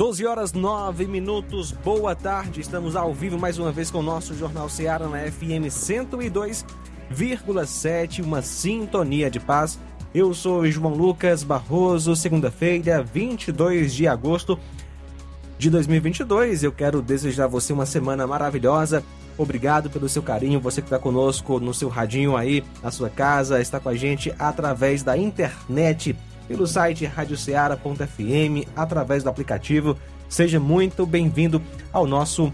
12 horas 9 minutos, boa tarde. Estamos ao vivo mais uma vez com o nosso Jornal Seara na FM 102,7, uma sintonia de paz. Eu sou João Lucas Barroso, segunda-feira, 22 de agosto de 2022. Eu quero desejar a você uma semana maravilhosa. Obrigado pelo seu carinho, você que está conosco no seu radinho aí, na sua casa, está com a gente através da internet pelo site radioceara.fm, através do aplicativo. Seja muito bem-vindo ao nosso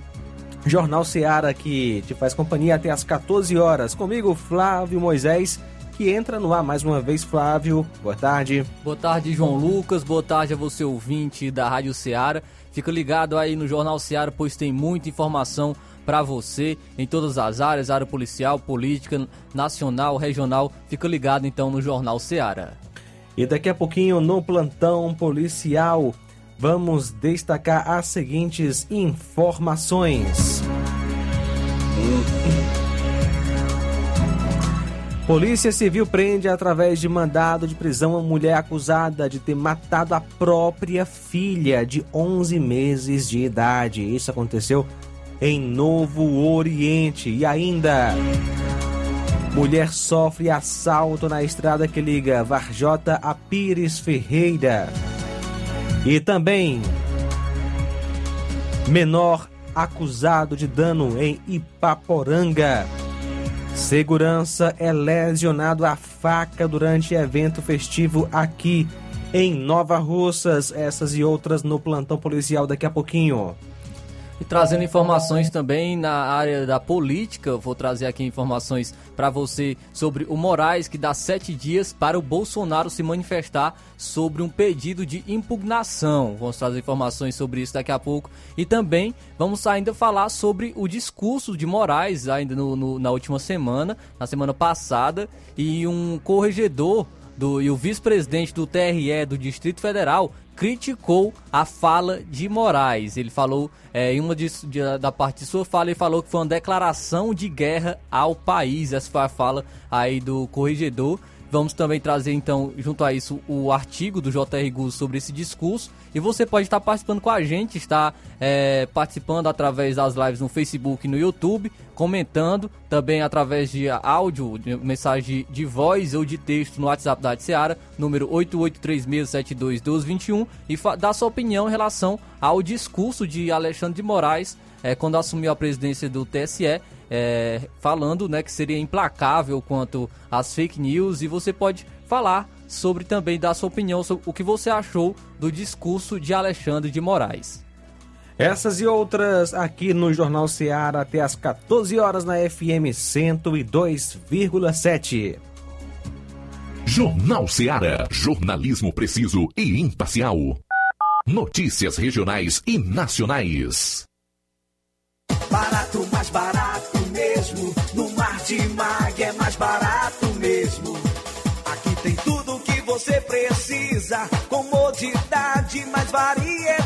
Jornal Ceará que te faz companhia até às 14 horas. Comigo, Flávio Moisés, que entra no ar mais uma vez. Flávio, boa tarde. Boa tarde, João Lucas. Boa tarde a você, ouvinte da Rádio Ceará. Fica ligado aí no Jornal Ceará, pois tem muita informação para você em todas as áreas, área policial, política, nacional, regional. Fica ligado então no Jornal Ceará. E daqui a pouquinho no plantão policial vamos destacar as seguintes informações. Polícia Civil prende através de mandado de prisão uma mulher acusada de ter matado a própria filha de 11 meses de idade. Isso aconteceu em Novo Oriente. E ainda. Mulher sofre assalto na estrada que liga Varjota a Pires Ferreira. E também menor acusado de dano em Ipaporanga. Segurança é lesionado a faca durante evento festivo aqui em Nova Russas. Essas e outras no plantão policial daqui a pouquinho. E trazendo informações também na área da política, vou trazer aqui informações para você sobre o Moraes, que dá sete dias para o Bolsonaro se manifestar sobre um pedido de impugnação. Vamos trazer informações sobre isso daqui a pouco. E também vamos ainda falar sobre o discurso de Moraes, ainda no, no, na última semana, na semana passada, e um corregedor do, e o vice-presidente do TRE do Distrito Federal criticou a fala de Moraes. Ele falou, é, em uma de, de, da parte de sua fala, ele falou que foi uma declaração de guerra ao país. Essa foi a fala aí do corregedor. Vamos também trazer, então, junto a isso, o artigo do JR Gus sobre esse discurso. E você pode estar participando com a gente, está é, participando através das lives no Facebook e no YouTube, comentando, também através de áudio, de mensagem de voz ou de texto no WhatsApp da Seara, número 8836721221, e dar sua opinião em relação ao discurso de Alexandre de Moraes é, quando assumiu a presidência do TSE é, falando né, que seria implacável quanto às fake news e você pode falar sobre também dar sua opinião sobre o que você achou do discurso de Alexandre de Moraes. Essas e outras aqui no Jornal Ceará até às 14 horas na FM 102,7. Jornal Ceará, jornalismo preciso e imparcial. Notícias regionais e nacionais. Barato, mais barato mesmo. No Martimag é mais barato mesmo. Aqui tem tudo o que você precisa. Comodidade, mais variedade.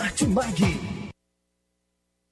Martimag.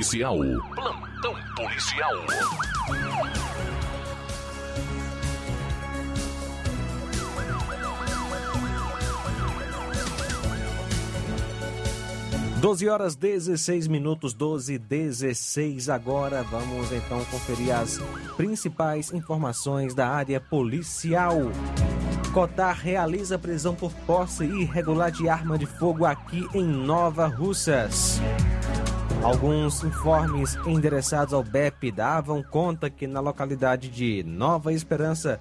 Policial. Plantão policial. Doze horas 16 minutos, 12 16 agora. Vamos então conferir as principais informações da área policial. Cotar realiza prisão por posse irregular de arma de fogo aqui em Nova Russas. Alguns informes endereçados ao BEP davam conta que na localidade de Nova Esperança,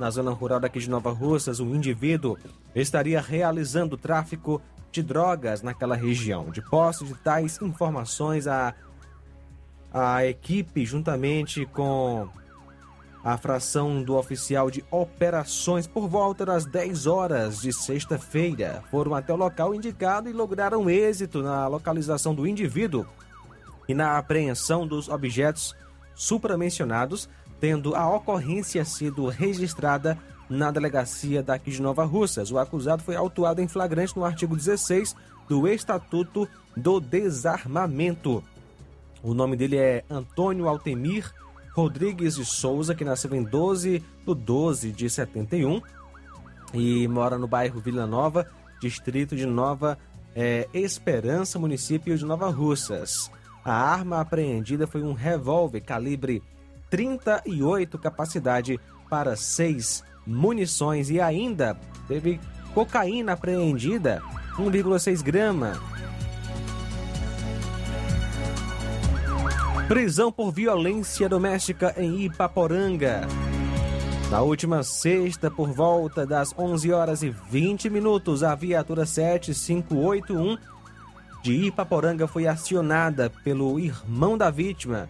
na zona rural daqui de Nova Russas, um indivíduo estaria realizando tráfico de drogas naquela região. De posse de tais informações, a, a equipe, juntamente com a fração do oficial de operações, por volta das 10 horas de sexta-feira, foram até o local indicado e lograram êxito na localização do indivíduo e na apreensão dos objetos supramencionados, tendo a ocorrência sido registrada na delegacia daqui de Nova Russas. O acusado foi autuado em flagrante no artigo 16 do Estatuto do Desarmamento. O nome dele é Antônio Altemir Rodrigues de Souza, que nasceu em 12 de 12 de 71 e mora no bairro Vila Nova, distrito de Nova é, Esperança, município de Nova Russas. A arma apreendida foi um revólver calibre 38, capacidade para seis munições e ainda teve cocaína apreendida, 1,6 grama. Prisão por violência doméstica em Ipaporanga. Na última sexta, por volta das 11 horas e 20 minutos, a viatura 7581 de Ipaporanga foi acionada pelo irmão da vítima,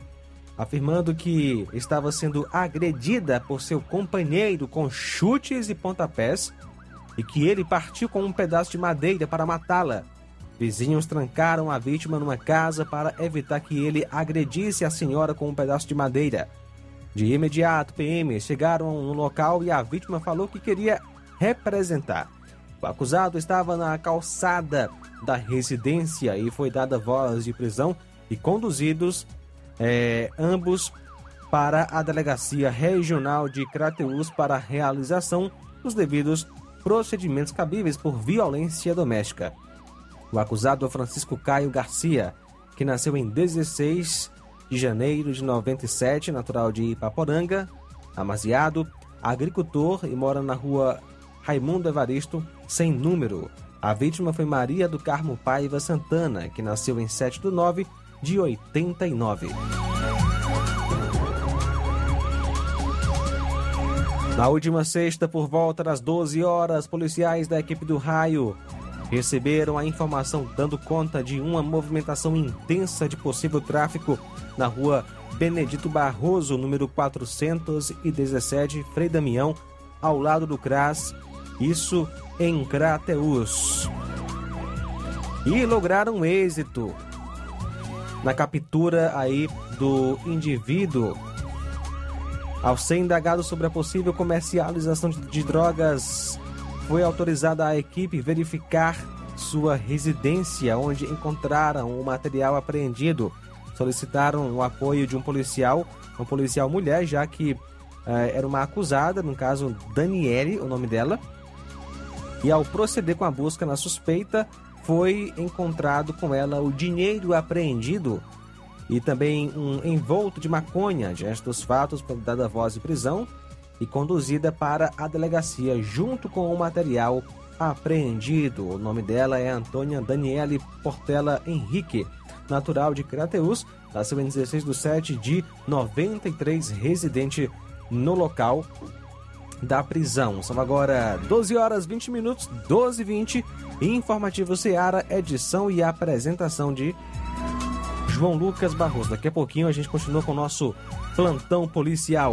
afirmando que estava sendo agredida por seu companheiro com chutes e pontapés e que ele partiu com um pedaço de madeira para matá-la. Vizinhos trancaram a vítima numa casa para evitar que ele agredisse a senhora com um pedaço de madeira. De imediato, PMs chegaram no local e a vítima falou que queria representar. O acusado estava na calçada da residência e foi dada voz de prisão e conduzidos é, ambos para a Delegacia Regional de Crateús para a realização dos devidos procedimentos cabíveis por violência doméstica. O acusado é Francisco Caio Garcia, que nasceu em 16 de janeiro de 97, natural de Ipaporanga, amaziado, agricultor e mora na rua Raimundo Evaristo, sem número. A vítima foi Maria do Carmo Paiva Santana, que nasceu em 7 de 9 de 89. Na última sexta, por volta das 12 horas, policiais da equipe do Raio receberam a informação dando conta de uma movimentação intensa de possível tráfico na rua Benedito Barroso, número 417, Frei Damião, ao lado do CRAS, isso em Crateus. E lograram êxito na captura aí do indivíduo. Ao ser indagado sobre a possível comercialização de drogas foi autorizada a equipe verificar sua residência, onde encontraram o material apreendido. Solicitaram o apoio de um policial, um policial mulher, já que eh, era uma acusada, no caso Daniele, o nome dela. E ao proceder com a busca na suspeita, foi encontrado com ela o dinheiro apreendido e também um envolto de maconha. Diante dos fatos, foi dada voz de prisão e conduzida para a delegacia junto com o material apreendido. O nome dela é Antônia Daniele Portela Henrique, natural de Crateus, nasceu em 16 de 7 de 93, residente no local da prisão. São agora 12 horas 20 minutos, 12 e 20. Informativo Seara, edição e apresentação de João Lucas Barroso. Daqui a pouquinho a gente continua com o nosso plantão policial.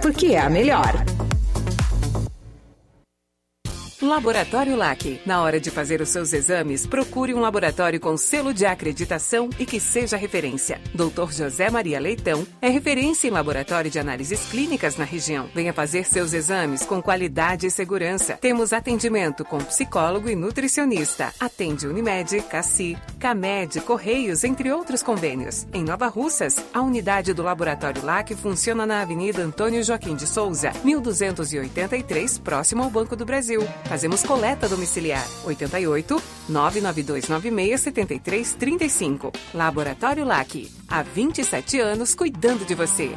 porque é a melhor. Laboratório LAC. Na hora de fazer os seus exames, procure um laboratório com selo de acreditação e que seja referência. Dr. José Maria Leitão é referência em laboratório de análises clínicas na região. Venha fazer seus exames com qualidade e segurança. Temos atendimento com psicólogo e nutricionista. Atende Unimed, Cassi, Camed, Correios, entre outros convênios. Em Nova Russas, a unidade do Laboratório LAC funciona na Avenida Antônio Joaquim de Souza, 1283, próximo ao Banco do Brasil. Fazemos coleta domiciliar. 88 99296 7335. Laboratório LAC. Há 27 anos cuidando de você.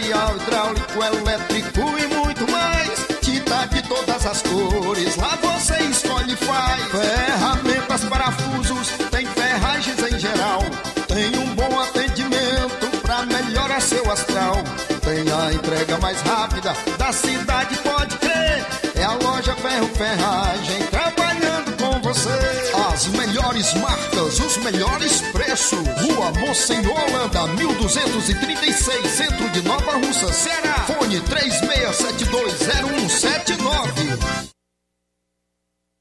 material hidráulico, elétrico e muito mais. Tinta de todas as cores, lá você escolhe e faz. Ferramentas, parafusos, tem ferragens em geral. Tem um bom atendimento pra melhorar seu astral. Tem a entrega mais rápida da cidade, pode crer. É a loja Ferro Ferragem melhores marcas, os melhores preços. Rua Monsenhor Holanda, 1236, centro de Nova Russa, Ceará. Fone 36720179.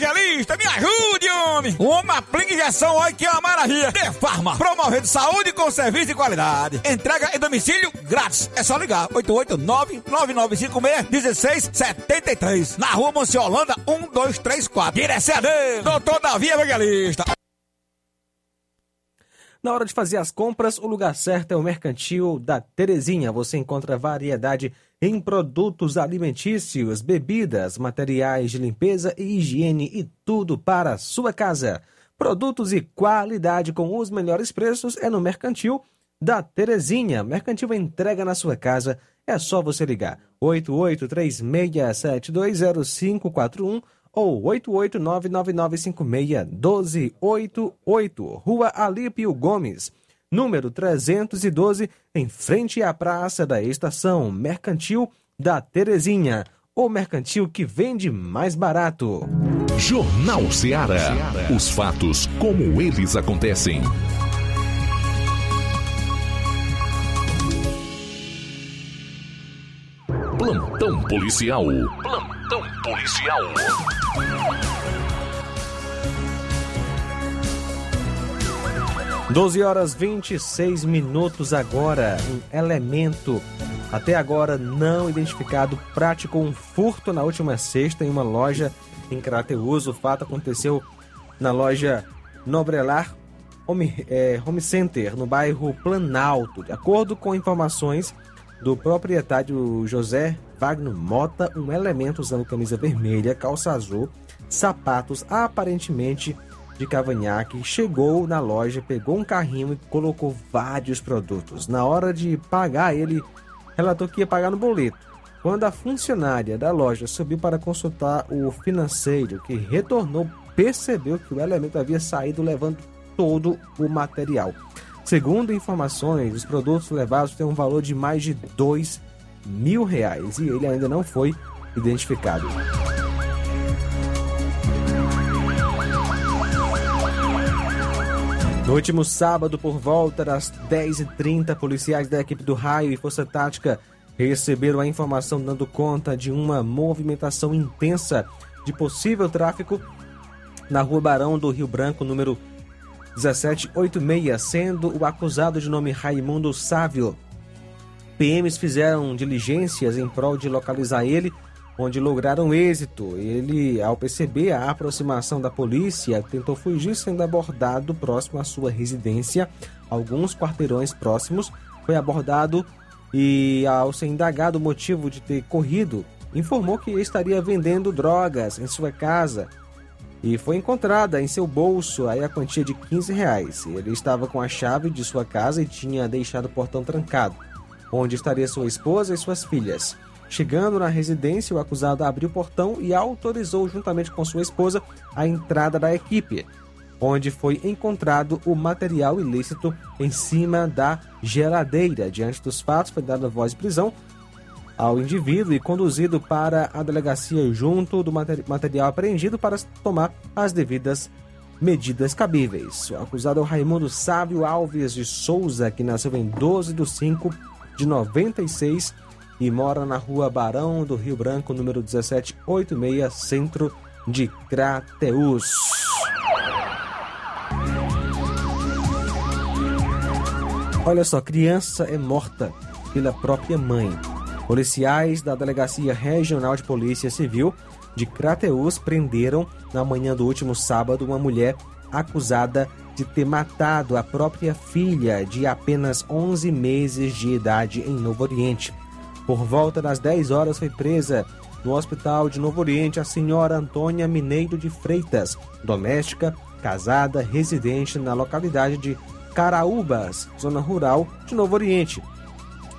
Evangelista, me ajude, homem. Uma aplica injeção, olha que é uma maravilha. De Farma, promovendo saúde com serviço de qualidade. Entrega em domicílio grátis. É só ligar, 889-9956-1673. Na rua Monsiolanda, 1234. Direção a Deus, doutor Davi Evangelista. Na hora de fazer as compras, o lugar certo é o Mercantil da Terezinha. Você encontra variedade em produtos alimentícios, bebidas, materiais de limpeza e higiene e tudo para a sua casa. Produtos e qualidade com os melhores preços é no Mercantil da Terezinha. Mercantil entrega na sua casa. É só você ligar 8836720541 ou 88999561288, Rua Alípio Gomes, número 312, em frente à Praça da Estação Mercantil da Terezinha, o mercantil que vende mais barato. Jornal Ceará. Os fatos como eles acontecem. Plantão policial. Plantão policial. Doze horas 26 minutos agora. Um elemento até agora não identificado praticou um furto na última sexta em uma loja em Crateus. O fato aconteceu na loja Nobrelar Home, é, Home Center, no bairro Planalto. De acordo com informações do proprietário José Wagner Mota, um elemento usando camisa vermelha, calça azul, sapatos aparentemente de cavanhaque, chegou na loja, pegou um carrinho e colocou vários produtos. Na hora de pagar, ele relatou que ia pagar no boleto. Quando a funcionária da loja subiu para consultar o financeiro, que retornou, percebeu que o elemento havia saído levando todo o material. Segundo informações, os produtos levados têm um valor de mais de dois mil reais e ele ainda não foi identificado. No último sábado, por volta das 10h30, policiais da equipe do Raio e Força Tática receberam a informação dando conta de uma movimentação intensa de possível tráfico na Rua Barão do Rio Branco, número 1786, sendo o acusado de nome Raimundo Sávio. PMs fizeram diligências em prol de localizar ele, onde lograram êxito. Ele, ao perceber a aproximação da polícia, tentou fugir sendo abordado próximo à sua residência. Alguns quarteirões próximos, foi abordado e, ao ser indagado o motivo de ter corrido, informou que estaria vendendo drogas em sua casa e foi encontrada em seu bolso aí a quantia de 15 reais. Ele estava com a chave de sua casa e tinha deixado o portão trancado, onde estaria sua esposa e suas filhas. Chegando na residência, o acusado abriu o portão e autorizou, juntamente com sua esposa, a entrada da equipe, onde foi encontrado o material ilícito em cima da geladeira. Diante dos fatos, foi dada voz de prisão ao indivíduo e conduzido para a delegacia junto do material apreendido para tomar as devidas medidas cabíveis. O acusado é o Raimundo Sávio Alves de Souza, que nasceu em 12 de 5 de 96 e mora na rua Barão do Rio Branco, número 1786, centro de Crateus. Olha só, criança é morta pela própria mãe. Policiais da Delegacia Regional de Polícia Civil de Crateus prenderam na manhã do último sábado uma mulher acusada de ter matado a própria filha de apenas 11 meses de idade em Novo Oriente. Por volta das 10 horas foi presa no Hospital de Novo Oriente a senhora Antônia Mineiro de Freitas, doméstica, casada, residente na localidade de Caraúbas, zona rural de Novo Oriente.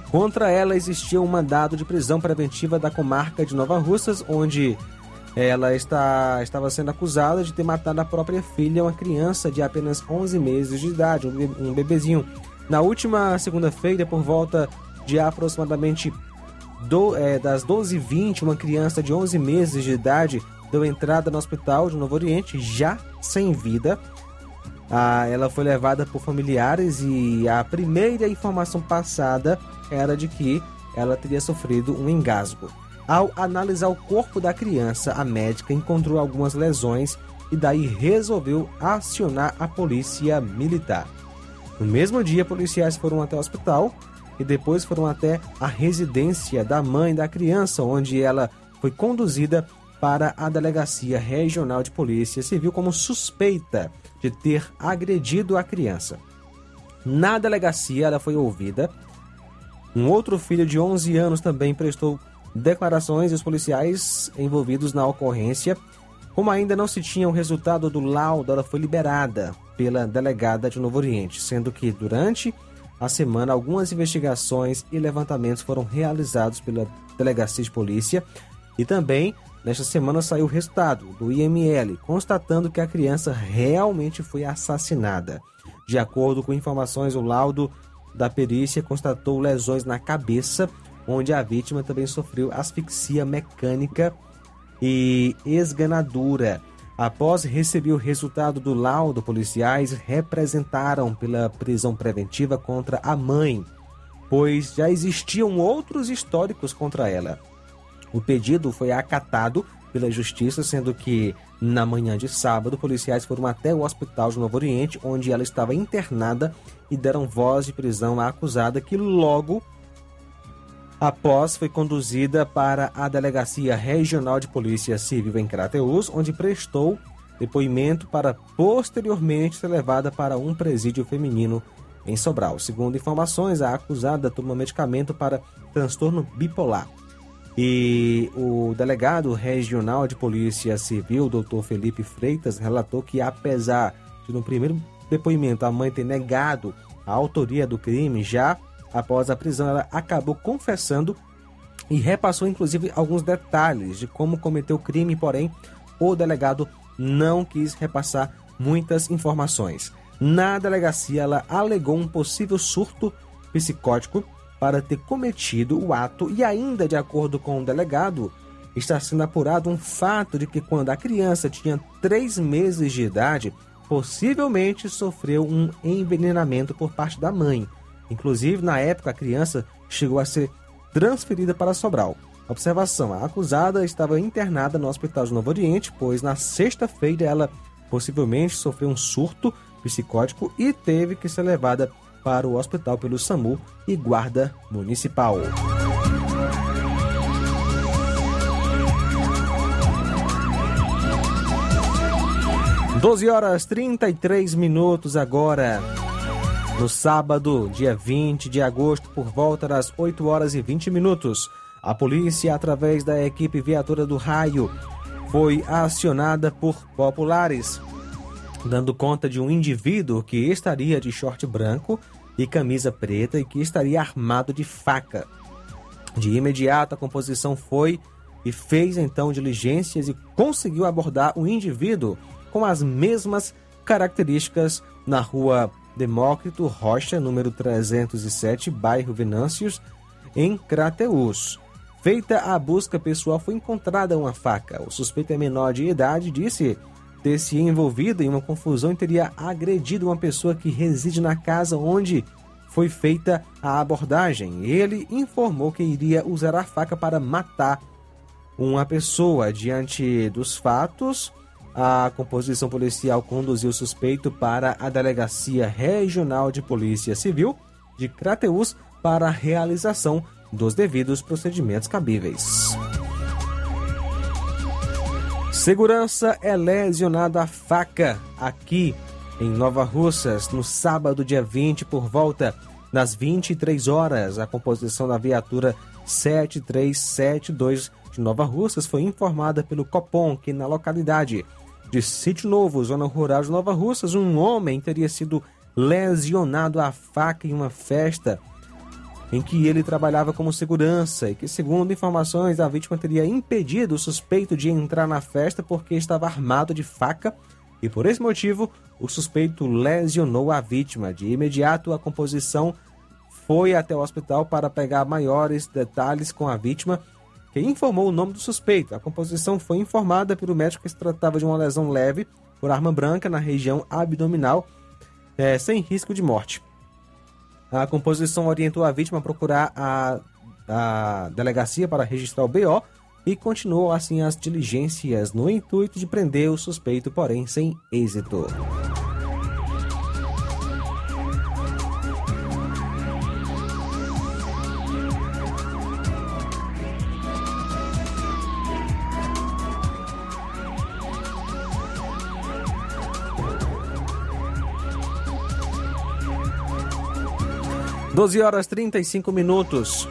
Contra ela existia um mandado de prisão preventiva da comarca de Nova Russas, onde ela está, estava sendo acusada de ter matado a própria filha, uma criança de apenas 11 meses de idade, um bebezinho. Na última segunda-feira, por volta de aproximadamente do, é, das 12h20, uma criança de 11 meses de idade deu entrada no hospital de Novo Oriente, já sem vida. Ah, ela foi levada por familiares e a primeira informação passada era de que ela teria sofrido um engasgo. Ao analisar o corpo da criança, a médica encontrou algumas lesões e daí resolveu acionar a polícia militar. No mesmo dia, policiais foram até o hospital e depois foram até a residência da mãe da criança, onde ela foi conduzida para a Delegacia Regional de Polícia Civil como suspeita de ter agredido a criança. Na delegacia, ela foi ouvida. Um outro filho de 11 anos também prestou declarações e os policiais envolvidos na ocorrência. Como ainda não se tinha o resultado do laudo, ela foi liberada pela delegada de Novo Oriente, sendo que durante a semana algumas investigações e levantamentos foram realizados pela delegacia de polícia e também Nesta semana saiu o resultado do IML, constatando que a criança realmente foi assassinada. De acordo com informações, o laudo da perícia constatou lesões na cabeça, onde a vítima também sofreu asfixia mecânica e esganadura. Após receber o resultado do laudo, policiais representaram pela prisão preventiva contra a mãe, pois já existiam outros históricos contra ela. O pedido foi acatado pela justiça, sendo que na manhã de sábado, policiais foram até o hospital de Novo Oriente, onde ela estava internada, e deram voz de prisão à acusada, que logo após foi conduzida para a Delegacia Regional de Polícia Civil em Crateus, onde prestou depoimento para posteriormente ser levada para um presídio feminino em Sobral. Segundo informações, a acusada toma medicamento para transtorno bipolar. E o delegado regional de Polícia Civil, doutor Felipe Freitas, relatou que, apesar de no primeiro depoimento a mãe ter negado a autoria do crime, já após a prisão ela acabou confessando e repassou inclusive alguns detalhes de como cometeu o crime, porém o delegado não quis repassar muitas informações. Na delegacia, ela alegou um possível surto psicótico para ter cometido o ato e ainda de acordo com o delegado está sendo apurado um fato de que quando a criança tinha três meses de idade possivelmente sofreu um envenenamento por parte da mãe. Inclusive na época a criança chegou a ser transferida para Sobral. Observação: a acusada estava internada no Hospital de Novo Oriente, pois na sexta-feira ela possivelmente sofreu um surto psicótico e teve que ser levada para o hospital pelo SAMU e Guarda Municipal. 12 horas 33 minutos agora. No sábado, dia 20 de agosto, por volta das 8 horas e 20 minutos, a polícia, através da equipe viatura do raio, foi acionada por populares, dando conta de um indivíduo que estaria de short branco e camisa preta e que estaria armado de faca. De imediato, a composição foi e fez então diligências e conseguiu abordar o indivíduo com as mesmas características na rua Demócrito Rocha, número 307, bairro Venâncios, em Crateús. Feita a busca pessoal, foi encontrada uma faca. O suspeito é menor de idade, disse ter se envolvido em uma confusão e teria agredido uma pessoa que reside na casa onde foi feita a abordagem. Ele informou que iria usar a faca para matar uma pessoa. Diante dos fatos, a composição policial conduziu o suspeito para a Delegacia Regional de Polícia Civil de Crateús para a realização dos devidos procedimentos cabíveis. Segurança é lesionado a faca aqui em Nova Russas no sábado, dia 20, por volta das 23 horas. A composição da viatura 7372 de Nova Russas foi informada pelo Copom que na localidade de Sítio Novo, zona rural de Nova Russas, um homem teria sido lesionado à faca em uma festa em que ele trabalhava como segurança e que, segundo informações, a vítima teria impedido o suspeito de entrar na festa porque estava armado de faca e, por esse motivo, o suspeito lesionou a vítima. De imediato, a composição foi até o hospital para pegar maiores detalhes com a vítima que informou o nome do suspeito. A composição foi informada pelo médico que se tratava de uma lesão leve por arma branca na região abdominal, é, sem risco de morte. A composição orientou a vítima a procurar a, a delegacia para registrar o BO e continuou assim as diligências no intuito de prender o suspeito, porém sem êxito. 12 horas 35 minutos.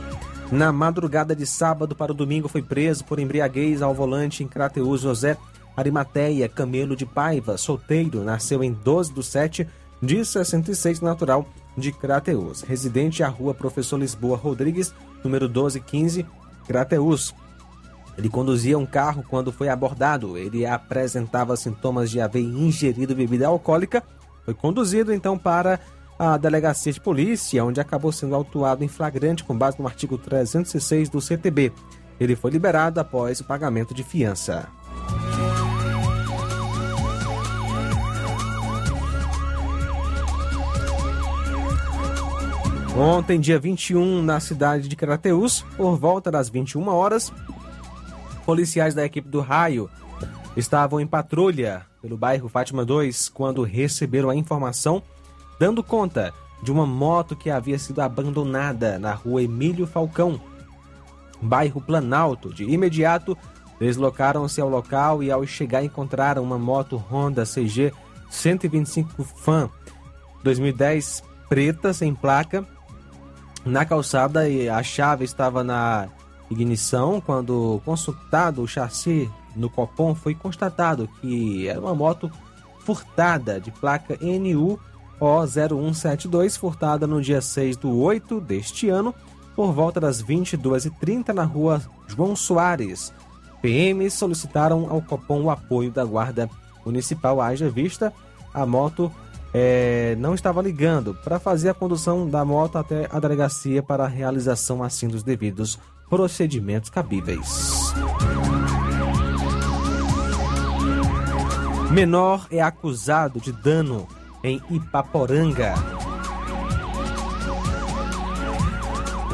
Na madrugada de sábado para o domingo foi preso por embriaguez ao volante em Crateus José Arimateia Camelo de Paiva, solteiro, nasceu em 12 de 7 de 66, natural de Crateus, residente à rua Professor Lisboa Rodrigues, número 1215, Crateus. Ele conduzia um carro quando foi abordado. Ele apresentava sintomas de haver ingerido bebida alcoólica. Foi conduzido então para a delegacia de polícia, onde acabou sendo autuado em flagrante com base no artigo 306 do CTB. Ele foi liberado após o pagamento de fiança. Ontem, dia 21, na cidade de Crateús, por volta das 21 horas, policiais da equipe do Raio estavam em patrulha pelo bairro Fátima 2 quando receberam a informação dando conta de uma moto que havia sido abandonada na rua Emílio Falcão, bairro Planalto. De imediato, deslocaram-se ao local e, ao chegar, encontraram uma moto Honda CG 125 Fan 2010 preta, sem placa, na calçada e a chave estava na ignição. Quando consultado o chassi no Copom, foi constatado que era uma moto furtada de placa NU o0172, furtada no dia 6 do 8 deste ano, por volta das 22h30 na rua João Soares. PMs solicitaram ao Copom o apoio da Guarda Municipal. Haja vista, a moto é, não estava ligando para fazer a condução da moto até a delegacia para a realização assim dos devidos procedimentos cabíveis. Menor é acusado de dano em Ipaporanga.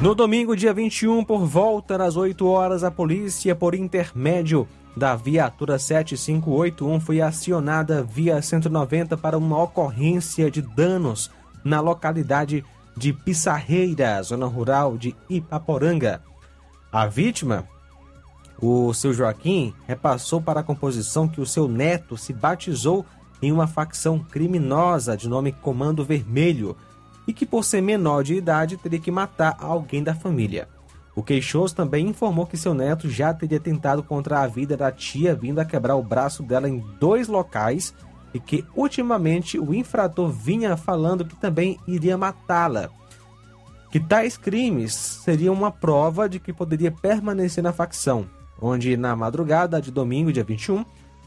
No domingo, dia 21, por volta das 8 horas, a polícia, por intermédio da viatura 7581, foi acionada via 190 para uma ocorrência de danos na localidade de Pissarreira, zona rural de Ipaporanga. A vítima, o seu Joaquim, repassou para a composição que o seu neto se batizou em uma facção criminosa de nome Comando Vermelho e que, por ser menor de idade, teria que matar alguém da família. O queixoso também informou que seu neto já teria tentado contra a vida da tia, vindo a quebrar o braço dela em dois locais e que, ultimamente, o infrator vinha falando que também iria matá-la. Que tais crimes seriam uma prova de que poderia permanecer na facção, onde, na madrugada de domingo, dia 21,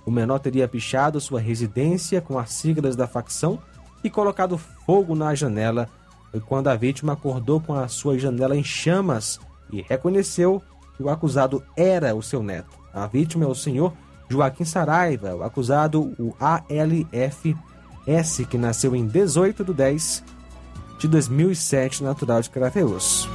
o menor teria pichado sua residência com as siglas da facção e colocado fogo na janela. Quando a vítima acordou com a sua janela em chamas e reconheceu que o acusado era o seu neto. A vítima é o senhor Joaquim Saraiva, o acusado, o ALFS, que nasceu em 18 de 10 de 2007, natural de Crateus.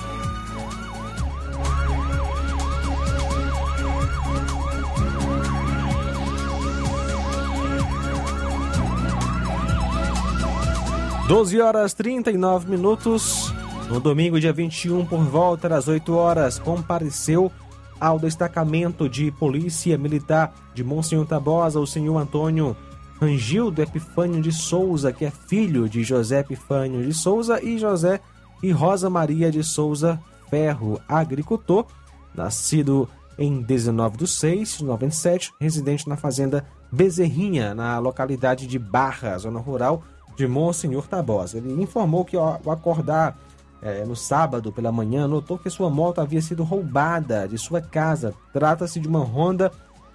12 horas 39 minutos. No domingo, dia 21, por volta das 8 horas, compareceu ao destacamento de Polícia Militar de Monsenhor Tabosa o senhor Antônio Rangildo Epifânio de Souza, que é filho de José Epifânio de Souza e José e Rosa Maria de Souza Ferro, agricultor, nascido em 19 de 6 de 97, residente na fazenda Bezerrinha, na localidade de Barra, zona rural de Monsenhor Tabosa. Ele informou que ao acordar é, no sábado pela manhã, notou que sua moto havia sido roubada de sua casa. Trata-se de uma Honda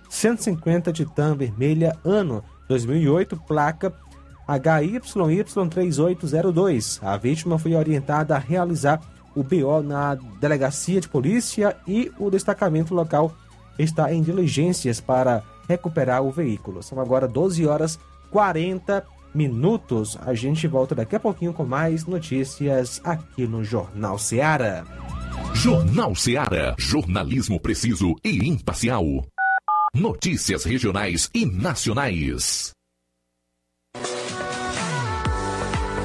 150 Titan vermelha, ano 2008, placa HYY3802. A vítima foi orientada a realizar o BO na delegacia de polícia e o destacamento local está em diligências para recuperar o veículo. São agora 12 horas 40 minutos. A gente volta daqui a pouquinho com mais notícias aqui no Jornal Seara. Jornal Seara. Jornalismo preciso e imparcial. Notícias regionais e nacionais.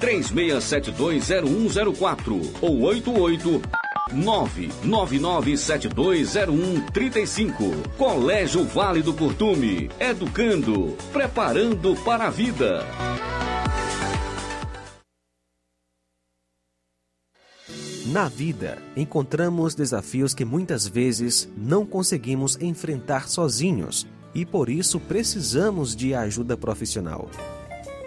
36720104 ou 88 999720135. Colégio Vale do Curtume. Educando, preparando para a vida. Na vida, encontramos desafios que muitas vezes não conseguimos enfrentar sozinhos e por isso precisamos de ajuda profissional.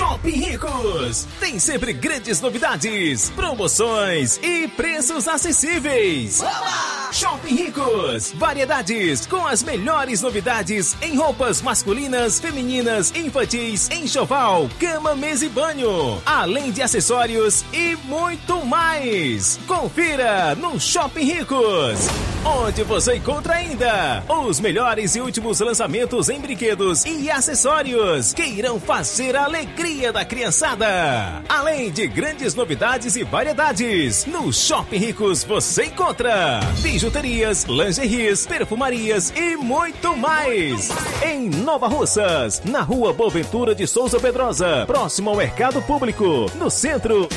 Shopping Ricos tem sempre grandes novidades, promoções e preços acessíveis. Oba! Shopping Ricos, variedades com as melhores novidades em roupas masculinas, femininas, infantis, enxoval, cama, mesa e banho, além de acessórios e muito mais. Confira no Shopping Ricos. onde você encontra ainda os melhores e últimos lançamentos em brinquedos e acessórios que irão fazer a alegria da criançada. Além de grandes novidades e variedades, no Shopping Ricos você encontra bijuterias, lingeries, perfumarias e muito mais. Em Nova Russas, na rua Boaventura de Souza Pedrosa, próximo ao Mercado Público, no centro.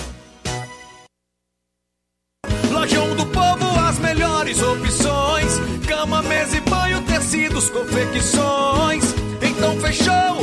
Lojão do Povo, as melhores opções: cama, mesa e banho, tecidos, confecções. Então fechou,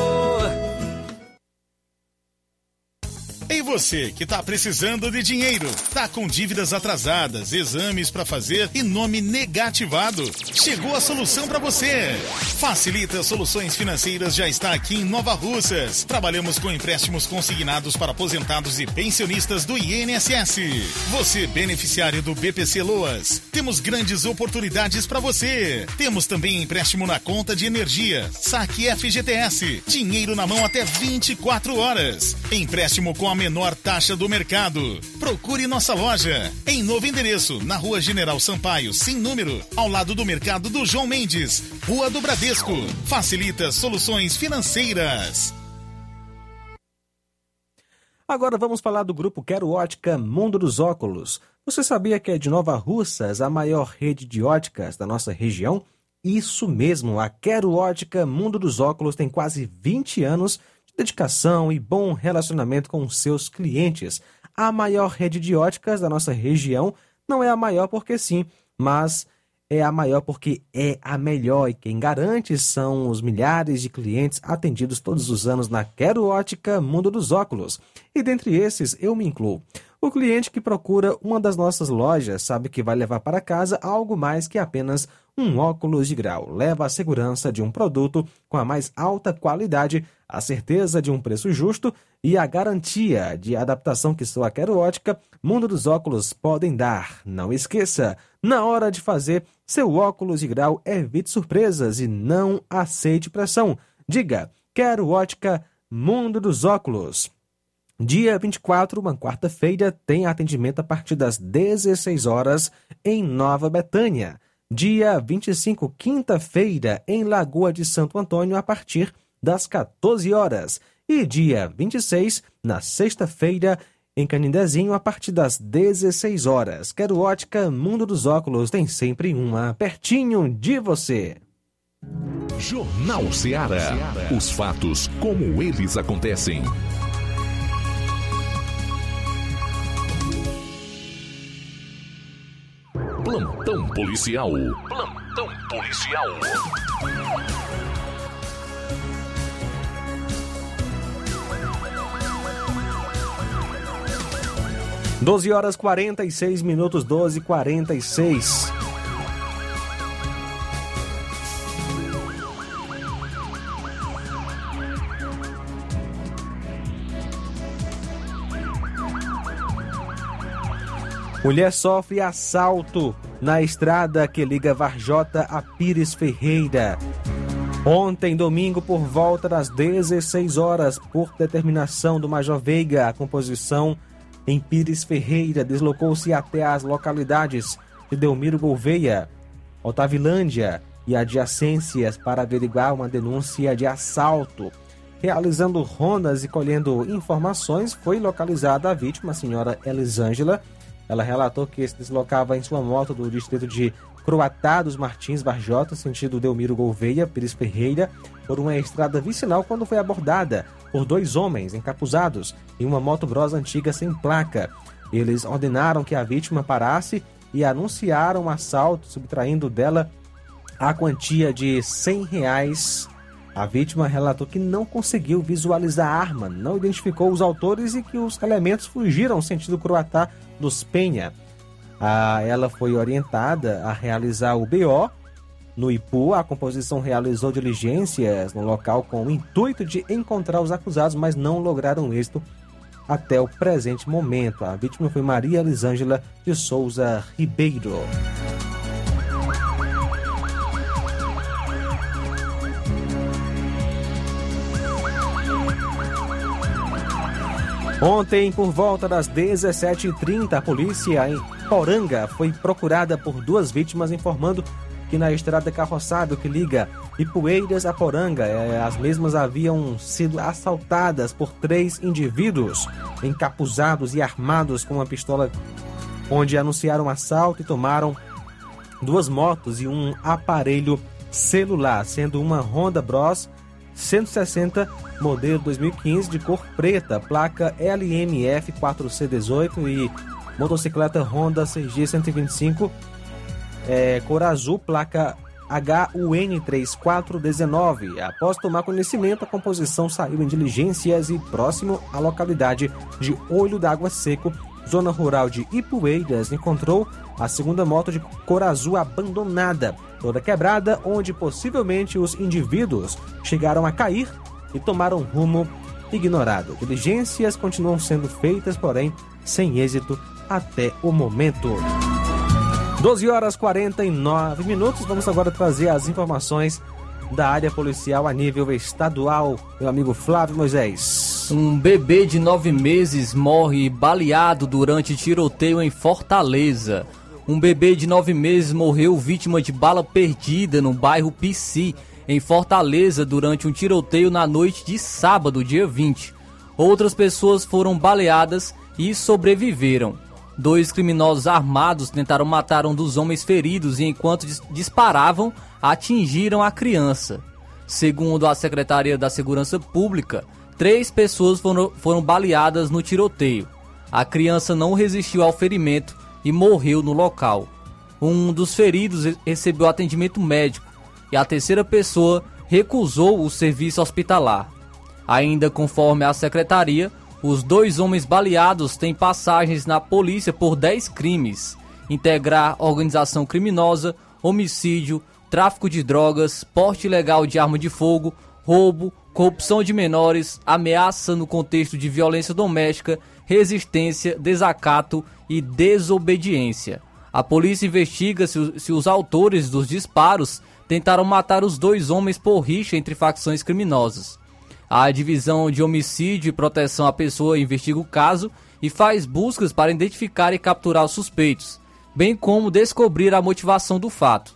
Ei você que tá precisando de dinheiro, tá com dívidas atrasadas, exames para fazer e nome negativado. Chegou a solução para você. Facilita Soluções Financeiras já está aqui em Nova Russas. Trabalhamos com empréstimos consignados para aposentados e pensionistas do INSS. Você beneficiário do BPC Loas, temos grandes oportunidades para você. Temos também empréstimo na conta de energia, saque FGTS, dinheiro na mão até 24 horas. Empréstimo com a menor taxa do mercado. Procure nossa loja em novo endereço, na Rua General Sampaio, sem número, ao lado do mercado do João Mendes, Rua do Bradesco. Facilita soluções financeiras. Agora vamos falar do grupo Quero Ótica Mundo dos Óculos. Você sabia que é de Nova Russas a maior rede de óticas da nossa região? Isso mesmo, a Quero Ótica Mundo dos Óculos tem quase 20 anos dedicação e bom relacionamento com seus clientes. A maior rede de óticas da nossa região não é a maior porque sim, mas é a maior porque é a melhor e quem garante são os milhares de clientes atendidos todos os anos na Quero Ótica Mundo dos Óculos. E dentre esses eu me incluo. O cliente que procura uma das nossas lojas sabe que vai levar para casa algo mais que apenas um óculos de grau. Leva a segurança de um produto com a mais alta qualidade, a certeza de um preço justo e a garantia de adaptação que só a Ótica Mundo dos Óculos podem dar. Não esqueça, na hora de fazer seu óculos de grau, evite surpresas e não aceite pressão. Diga, Quero Ótica Mundo dos Óculos. Dia 24, uma quarta-feira, tem atendimento a partir das 16 horas em Nova Betânia. Dia 25, quinta-feira, em Lagoa de Santo Antônio, a partir das 14 horas. E dia 26, na sexta-feira, em Canindezinho, a partir das 16 horas. Quero ótica, Mundo dos Óculos tem sempre uma pertinho de você. Jornal Ceará. Os fatos como eles acontecem. Plantão policial. Plantão policial. 12 horas 46 minutos, 12 e 46. Mulher sofre assalto na estrada que liga Varjota a Pires Ferreira. Ontem, domingo, por volta das 16 horas, por determinação do Major Veiga, a composição em Pires Ferreira deslocou-se até as localidades de Delmiro Gouveia, Otavilândia e adjacências para averiguar uma denúncia de assalto. Realizando rondas e colhendo informações, foi localizada a vítima, a senhora Elisângela, ela relatou que se deslocava em sua moto do distrito de Croatá dos Martins Barjota, sentido Delmiro Gouveia, Pires Ferreira, por uma estrada vicinal quando foi abordada por dois homens encapuzados em uma moto grossa antiga sem placa. Eles ordenaram que a vítima parasse e anunciaram um assalto, subtraindo dela a quantia de 100 reais. A vítima relatou que não conseguiu visualizar a arma, não identificou os autores e que os elementos fugiram sentido Croatá dos Penha. Ah, ela foi orientada a realizar o BO no Ipu. A composição realizou diligências no local com o intuito de encontrar os acusados, mas não lograram êxito até o presente momento. A vítima foi Maria Elisângela de Souza Ribeiro. Ontem, por volta das 17h30, a polícia em Poranga foi procurada por duas vítimas informando que na estrada carroçável que liga Ipueiras a Poranga, eh, as mesmas haviam sido assaltadas por três indivíduos encapuzados e armados com uma pistola, onde anunciaram assalto e tomaram duas motos e um aparelho celular, sendo uma Honda Bros 160 modelo 2015 de cor preta, placa LMF 4C18 e motocicleta Honda CG 125 é, cor azul, placa HUN3419. Após tomar conhecimento, a composição saiu em diligências e próximo à localidade de Olho d'Água Seco, zona rural de Ipueiras, encontrou a segunda moto de cor azul abandonada, toda quebrada, onde possivelmente os indivíduos chegaram a cair e tomaram rumo ignorado. Diligências continuam sendo feitas, porém sem êxito até o momento. 12 horas 49 minutos. Vamos agora trazer as informações da área policial a nível estadual. Meu amigo Flávio Moisés. Um bebê de nove meses morre baleado durante tiroteio em Fortaleza. Um bebê de nove meses morreu vítima de bala perdida no bairro Pici, em Fortaleza, durante um tiroteio na noite de sábado, dia 20. Outras pessoas foram baleadas e sobreviveram. Dois criminosos armados tentaram matar um dos homens feridos e, enquanto disparavam, atingiram a criança. Segundo a Secretaria da Segurança Pública, três pessoas foram, foram baleadas no tiroteio. A criança não resistiu ao ferimento e morreu no local. Um dos feridos recebeu atendimento médico e a terceira pessoa recusou o serviço hospitalar. Ainda conforme a secretaria, os dois homens baleados têm passagens na polícia por 10 crimes: integrar organização criminosa, homicídio, tráfico de drogas, porte ilegal de arma de fogo, roubo, corrupção de menores, ameaça no contexto de violência doméstica, resistência, desacato e desobediência. A polícia investiga se, se, os autores dos disparos tentaram matar os dois homens por rixa entre facções criminosas. A divisão de homicídio e proteção à pessoa investiga o caso e faz buscas para identificar e capturar os suspeitos, bem como descobrir a motivação do fato.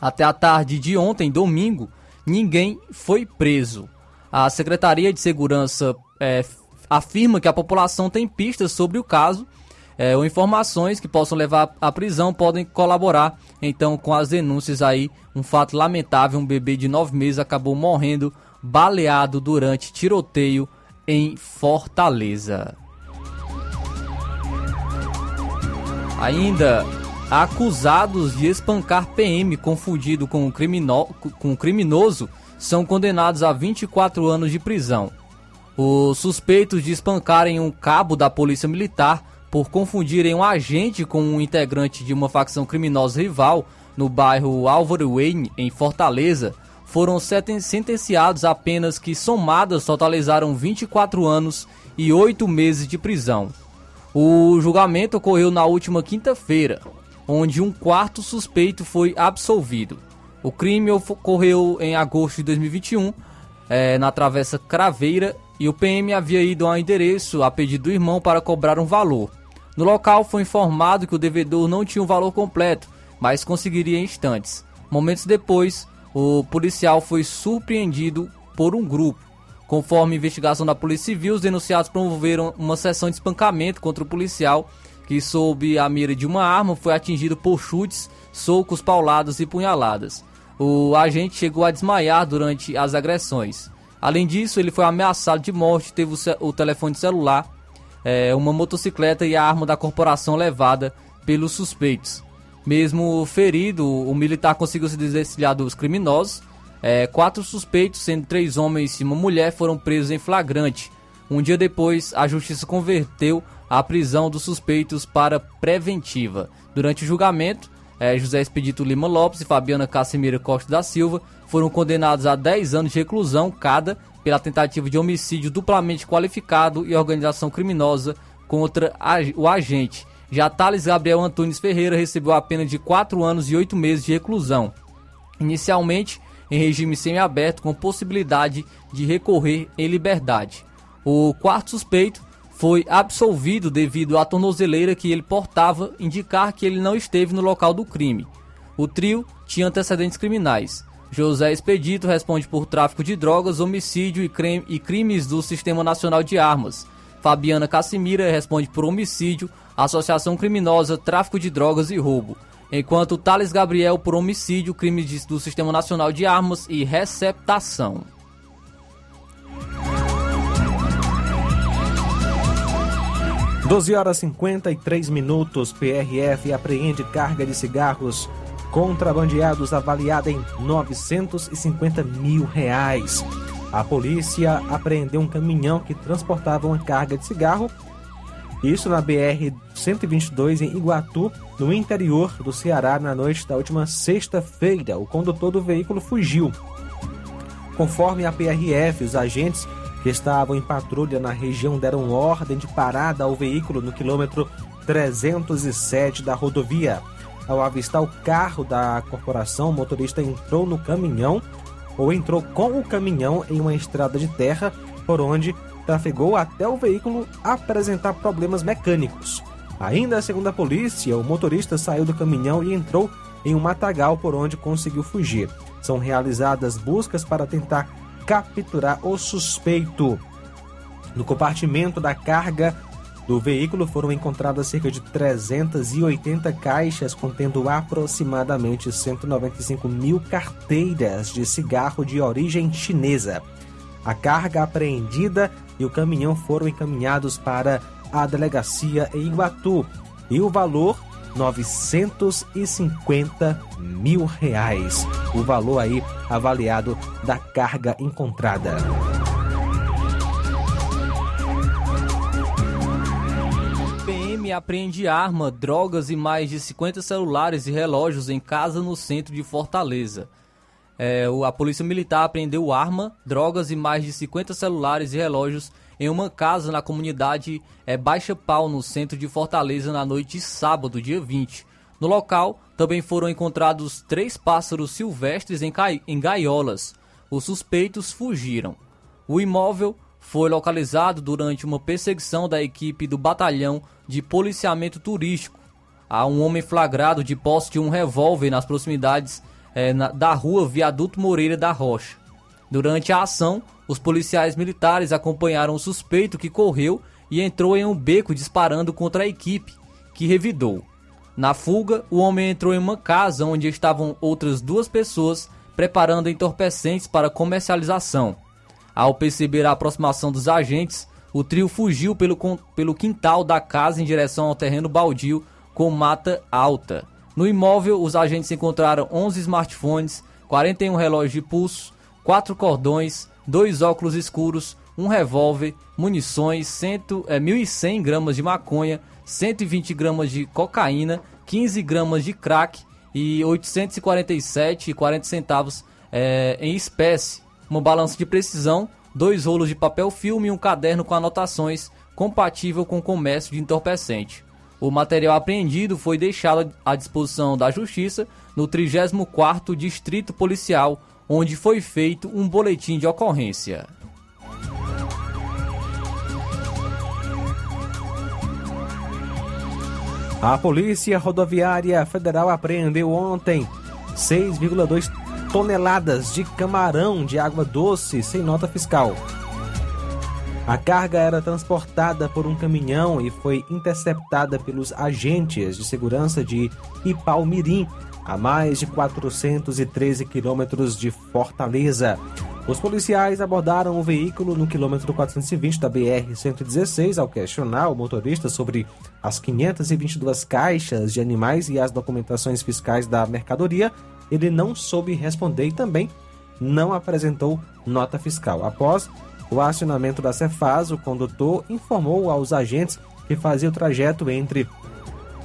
Até a tarde de ontem, domingo, ninguém foi preso. A Secretaria de Segurança é, afirma que a população tem pistas sobre o caso é, ou informações que possam levar à prisão podem colaborar então com as denúncias aí. Um fato lamentável: um bebê de nove meses acabou morrendo baleado durante tiroteio em Fortaleza. Ainda acusados de espancar PM confundido com um, com criminoso são condenados a 24 anos de prisão. Os suspeitos de espancarem um cabo da Polícia Militar por confundirem um agente com um integrante de uma facção criminosa rival no bairro Álvaro Wayne, em Fortaleza, foram sentenciados a penas que somadas totalizaram 24 anos e 8 meses de prisão. O julgamento ocorreu na última quinta-feira, onde um quarto suspeito foi absolvido. O crime ocorreu em agosto de 2021, é, na Travessa Craveira, e o PM havia ido ao endereço a pedido do irmão para cobrar um valor. No local foi informado que o devedor não tinha o valor completo, mas conseguiria em instantes. Momentos depois, o policial foi surpreendido por um grupo. Conforme investigação da Polícia Civil, os denunciados promoveram uma sessão de espancamento contra o policial, que, sob a mira de uma arma, foi atingido por chutes, socos, pauladas e punhaladas. O agente chegou a desmaiar durante as agressões. Além disso, ele foi ameaçado de morte, teve o, telefone celular, é, uma motocicleta e a arma da corporação levada pelos suspeitos. Mesmo ferido, o militar conseguiu se desvencilhar dos criminosos. É, quatro suspeitos, sendo três homens e uma mulher, foram presos em flagrante. Um dia depois, a justiça converteu a prisão dos suspeitos para preventiva. Durante o julgamento, eh, José Expedito Lima Lopes e Fabiana Cassimira Costa da Silva foram condenados a 10 anos de reclusão cada pela tentativa de homicídio duplamente qualificado e organização criminosa contra o agente. Já Thales Gabriel Antunes Ferreira recebeu a pena de 4 anos e 8 meses de reclusão. Inicialmente, em regime semiaberto, com possibilidade de recorrer em liberdade. O quarto suspeito foi absolvido devido à tornozeleira que ele portava indicar que ele não esteve no local do crime. O trio tinha antecedentes criminais. José Expedito responde por tráfico de drogas, homicídio e, e crimes do Sistema Nacional de Armas. Fabiana Cassimira responde por homicídio, associação criminosa, tráfico de drogas e roubo. Enquanto Thales Gabriel por homicídio, crimes do Sistema Nacional de Armas e receptação. 12 horas 53 minutos. PRF apreende carga de cigarros contrabandeados avaliada em 950 mil reais. A polícia apreendeu um caminhão que transportava uma carga de cigarro. Isso na BR-122 em Iguatu, no interior do Ceará, na noite da última sexta-feira. O condutor do veículo fugiu. Conforme a PRF, os agentes que estavam em patrulha na região deram ordem de parada ao veículo no quilômetro 307 da rodovia. Ao avistar o carro da corporação, o motorista entrou no caminhão ou entrou com o caminhão em uma estrada de terra por onde trafegou até o veículo apresentar problemas mecânicos. Ainda segundo a polícia, o motorista saiu do caminhão e entrou em um matagal por onde conseguiu fugir. São realizadas buscas para tentar capturar o suspeito. No compartimento da carga do veículo foram encontradas cerca de 380 caixas contendo aproximadamente 195 mil carteiras de cigarro de origem chinesa. A carga apreendida e o caminhão foram encaminhados para a delegacia em Iguatu e o valor 950 mil reais. O valor aí avaliado da carga encontrada. PM apreende arma, drogas e mais de 50 celulares e relógios em casa no centro de Fortaleza. É, a Polícia Militar apreendeu arma, drogas e mais de 50 celulares e relógios em uma casa na comunidade é, Baixa Pau, no centro de Fortaleza, na noite de sábado, dia 20. No local, também foram encontrados três pássaros silvestres em, em gaiolas. Os suspeitos fugiram. O imóvel foi localizado durante uma perseguição da equipe do Batalhão de Policiamento Turístico. Há um homem flagrado de posse de um revólver nas proximidades é, na, da rua Viaduto Moreira da Rocha. Durante a ação, os policiais militares acompanharam o suspeito que correu e entrou em um beco disparando contra a equipe, que revidou. Na fuga, o homem entrou em uma casa onde estavam outras duas pessoas preparando entorpecentes para comercialização. Ao perceber a aproximação dos agentes, o trio fugiu pelo, pelo quintal da casa em direção ao terreno baldio com mata alta. No imóvel, os agentes encontraram 11 smartphones, 41 relógios de pulso, 4 cordões, dois óculos escuros, um revólver, munições, cento, é, 1.100 gramas de maconha, 120 gramas de cocaína, 15 gramas de crack e 847,40 centavos é, em espécie, uma balança de precisão, dois rolos de papel filme e um caderno com anotações compatível com o comércio de entorpecente. O material apreendido foi deixado à disposição da Justiça no 34º Distrito Policial onde foi feito um boletim de ocorrência. A Polícia Rodoviária Federal apreendeu ontem 6,2 toneladas de camarão de água doce sem nota fiscal. A carga era transportada por um caminhão e foi interceptada pelos agentes de segurança de Ipalmirim, a mais de 413 quilômetros de Fortaleza. Os policiais abordaram o veículo no quilômetro 420 da BR-116 ao questionar o motorista sobre as 522 caixas de animais e as documentações fiscais da mercadoria. Ele não soube responder e também não apresentou nota fiscal. Após o acionamento da Cefaz, o condutor informou aos agentes que fazia o trajeto entre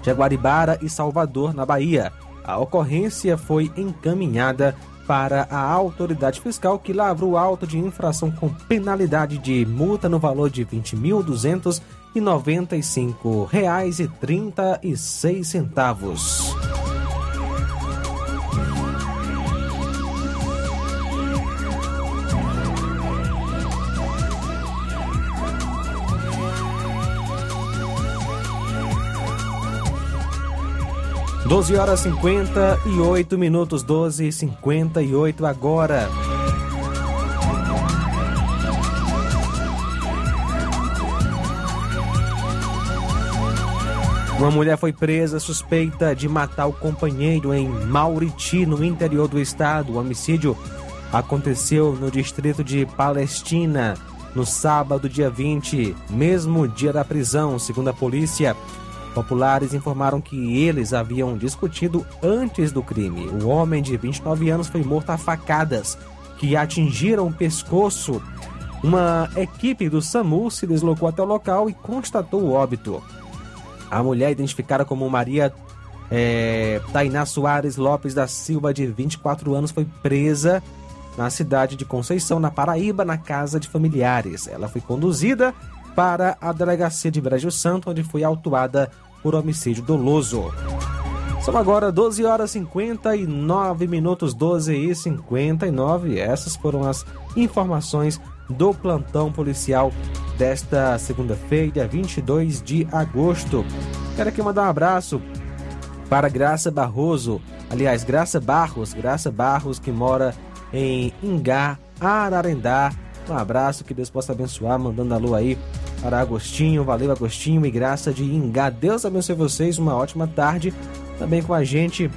Jaguaribara e Salvador, na Bahia. A ocorrência foi encaminhada para a autoridade fiscal que lavrou auto de infração com penalidade de multa no valor de R$ 20.295,36. 12 horas 58 minutos, 12 e 58 agora. Uma mulher foi presa suspeita de matar o companheiro em Mauriti, no interior do estado. O homicídio aconteceu no distrito de Palestina no sábado, dia 20, mesmo dia da prisão, segundo a polícia. Populares informaram que eles haviam discutido antes do crime. O homem de 29 anos foi morto a facadas que atingiram o pescoço. Uma equipe do SAMU se deslocou até o local e constatou o óbito. A mulher, identificada como Maria é, Tainá Soares Lopes da Silva, de 24 anos, foi presa na cidade de Conceição, na Paraíba, na casa de familiares. Ela foi conduzida para a delegacia de Brejo Santo, onde foi autuada por homicídio doloso. São agora 12 horas 59 minutos, 12 e 59. Essas foram as informações do plantão policial desta segunda-feira, 22 de agosto. Quero aqui mandar um abraço para Graça Barroso, aliás, Graça Barros, Graça Barros que mora em Ingá, Ararendá. Um abraço, que Deus possa abençoar, mandando alô aí para Agostinho. Valeu, Agostinho, e graça de Ingá. Deus abençoe vocês, uma ótima tarde. Também com a gente,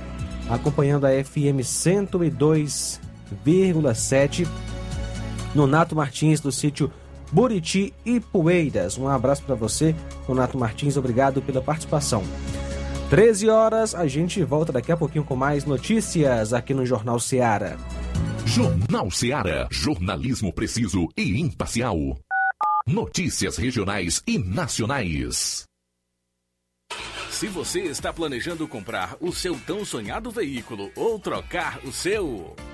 acompanhando a FM 102,7. Nonato Martins, do sítio Buriti e Poeiras. Um abraço para você, Nonato Martins. Obrigado pela participação. 13 horas, a gente volta daqui a pouquinho com mais notícias aqui no Jornal Seara. Jornal Seara. Jornalismo preciso e imparcial. Notícias regionais e nacionais. Se você está planejando comprar o seu tão sonhado veículo ou trocar o seu.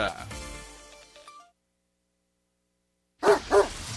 Yeah.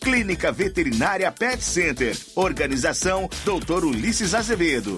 Clínica Veterinária Pet Center. Organização Dr. Ulisses Azevedo.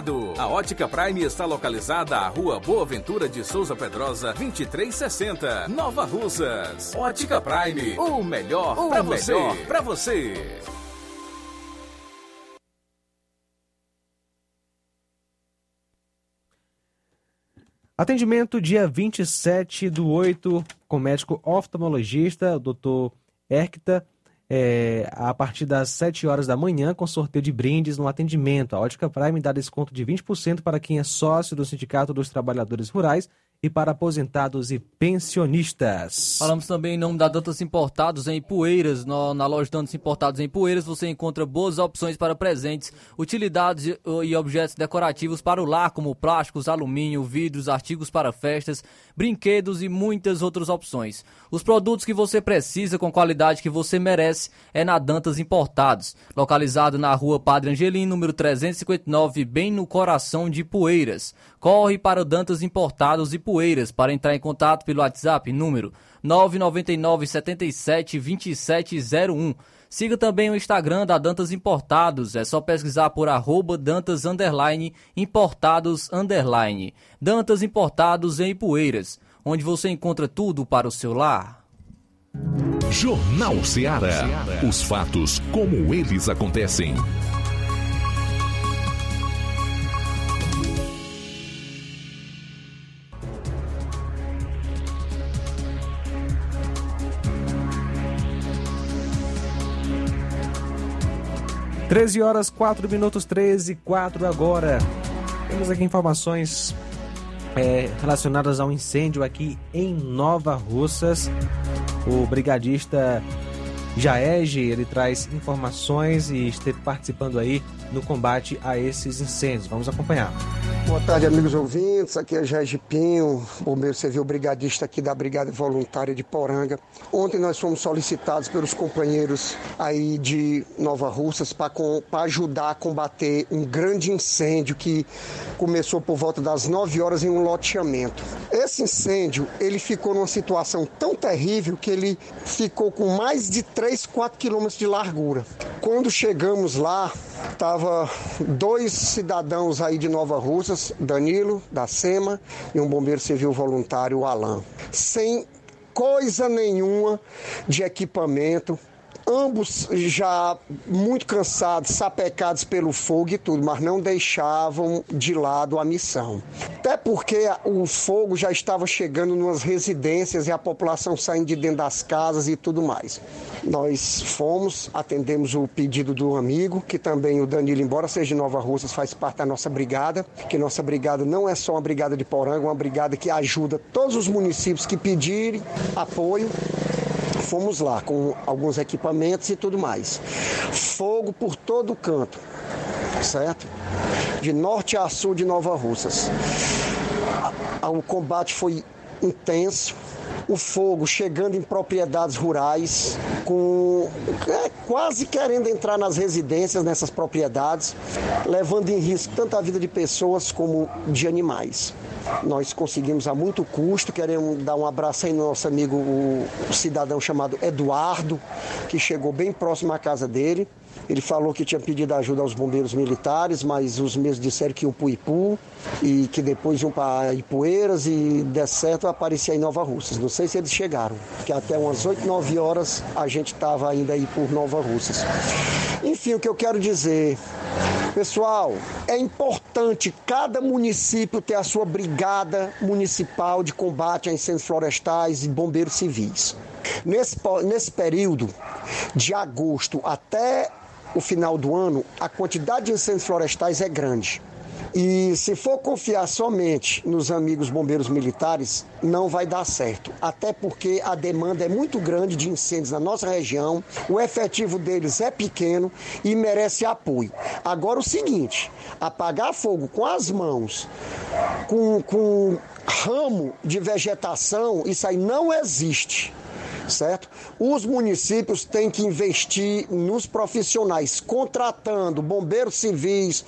A Ótica Prime está localizada à Rua Boa Ventura de Souza Pedrosa, 2360, Nova Russas. Ótica Prime, o melhor para você. você. Atendimento dia 27 do 8 com médico oftalmologista, o doutor Erkta, é, a partir das 7 horas da manhã, com sorteio de brindes no atendimento. A Ótica Prime dá desconto de 20% para quem é sócio do Sindicato dos Trabalhadores Rurais e para aposentados e pensionistas. Falamos também em nome da Dantas Importados em Poeiras. Na loja Dantas Importados em Poeiras você encontra boas opções para presentes, utilidades e- e objetos decorativos para o lar, como plásticos, alumínio, vidros, artigos para festas, brinquedos e muitas outras opções. Os produtos que você precisa com qualidade que você merece é na Dantas Importados, localizado na rua Padre Angelim, número 359, bem no coração de Poeiras. Corre para o Dantas Importados e Poeiras para entrar em contato pelo WhatsApp número 999 77 2701. Siga também o Instagram da Dantas Importados, é só pesquisar por arroba Dantas underline, Importados underline. Dantas Importados em Poeiras, onde você encontra tudo para o seu lar. Jornal Ceará. Os fatos como eles acontecem. Treze 13 horas 4 minutos 13 4 agora. Temos aqui informações é, relacionadas ao incêndio aqui em Nova Russas. O brigadista Jaege, ele traz informações e esteve participando aí no combate a esses incêndios. Vamos acompanhar. Boa tarde, amigos ouvintes. Aqui é Jair Pinho, bombeiro civil brigadista aqui da Brigada Voluntária de Poranga. Ontem nós fomos solicitados pelos companheiros aí de Nova Russas para ajudar a combater um grande incêndio que começou por volta das 9 horas em um loteamento. Esse incêndio, ele ficou numa situação tão terrível que ele ficou com mais de 3, 4 quilômetros de largura. Quando chegamos lá, Tava dois cidadãos aí de Nova Russas, Danilo, da SEMA, e um bombeiro civil voluntário, o Alan. Sem coisa nenhuma de equipamento, ambos já muito cansados, sapecados pelo fogo e tudo, mas não deixavam de lado a missão. Até porque o fogo já estava chegando nas residências e a população saindo de dentro das casas e tudo mais. Nós fomos, atendemos o pedido do amigo, que também o Danilo, embora seja de Nova Russas, faz parte da nossa brigada, que nossa brigada não é só uma brigada de Poranga, é uma brigada que ajuda todos os municípios que pedirem apoio fomos lá com alguns equipamentos e tudo mais. Fogo por todo canto, certo? De norte a sul de Nova Russas. O combate foi intenso, o fogo chegando em propriedades rurais, com é, quase querendo entrar nas residências nessas propriedades, levando em risco tanto a vida de pessoas como de animais. Nós conseguimos a muito custo, queremos dar um abraço aí no nosso amigo, o, cidadão chamado Eduardo, que chegou bem próximo à casa dele. Ele falou que tinha pedido ajuda aos bombeiros militares, mas os mesmos disseram que iam para Ipu e que depois iam para Ipueiras e der certo aparecia em Nova Russas. Não sei se eles chegaram, que até umas 8, 9 horas a gente estava ainda aí por Nova Russas. Enfim, o que eu quero dizer, pessoal, é importante cada município ter a sua brigada municipal de combate a incêndios florestais e bombeiros civis. Nesse, nesse período de agosto até o final do ano, a quantidade de incêndios florestais é grande. E se for confiar somente nos amigos bombeiros militares, não vai dar certo. Até porque a demanda é muito grande de incêndios na nossa região, o efetivo deles é pequeno e merece apoio. Agora o seguinte, apagar fogo com as mãos, com, com ramo de vegetação, isso aí não existe certo? Os municípios têm que investir nos profissionais, contratando bombeiros civis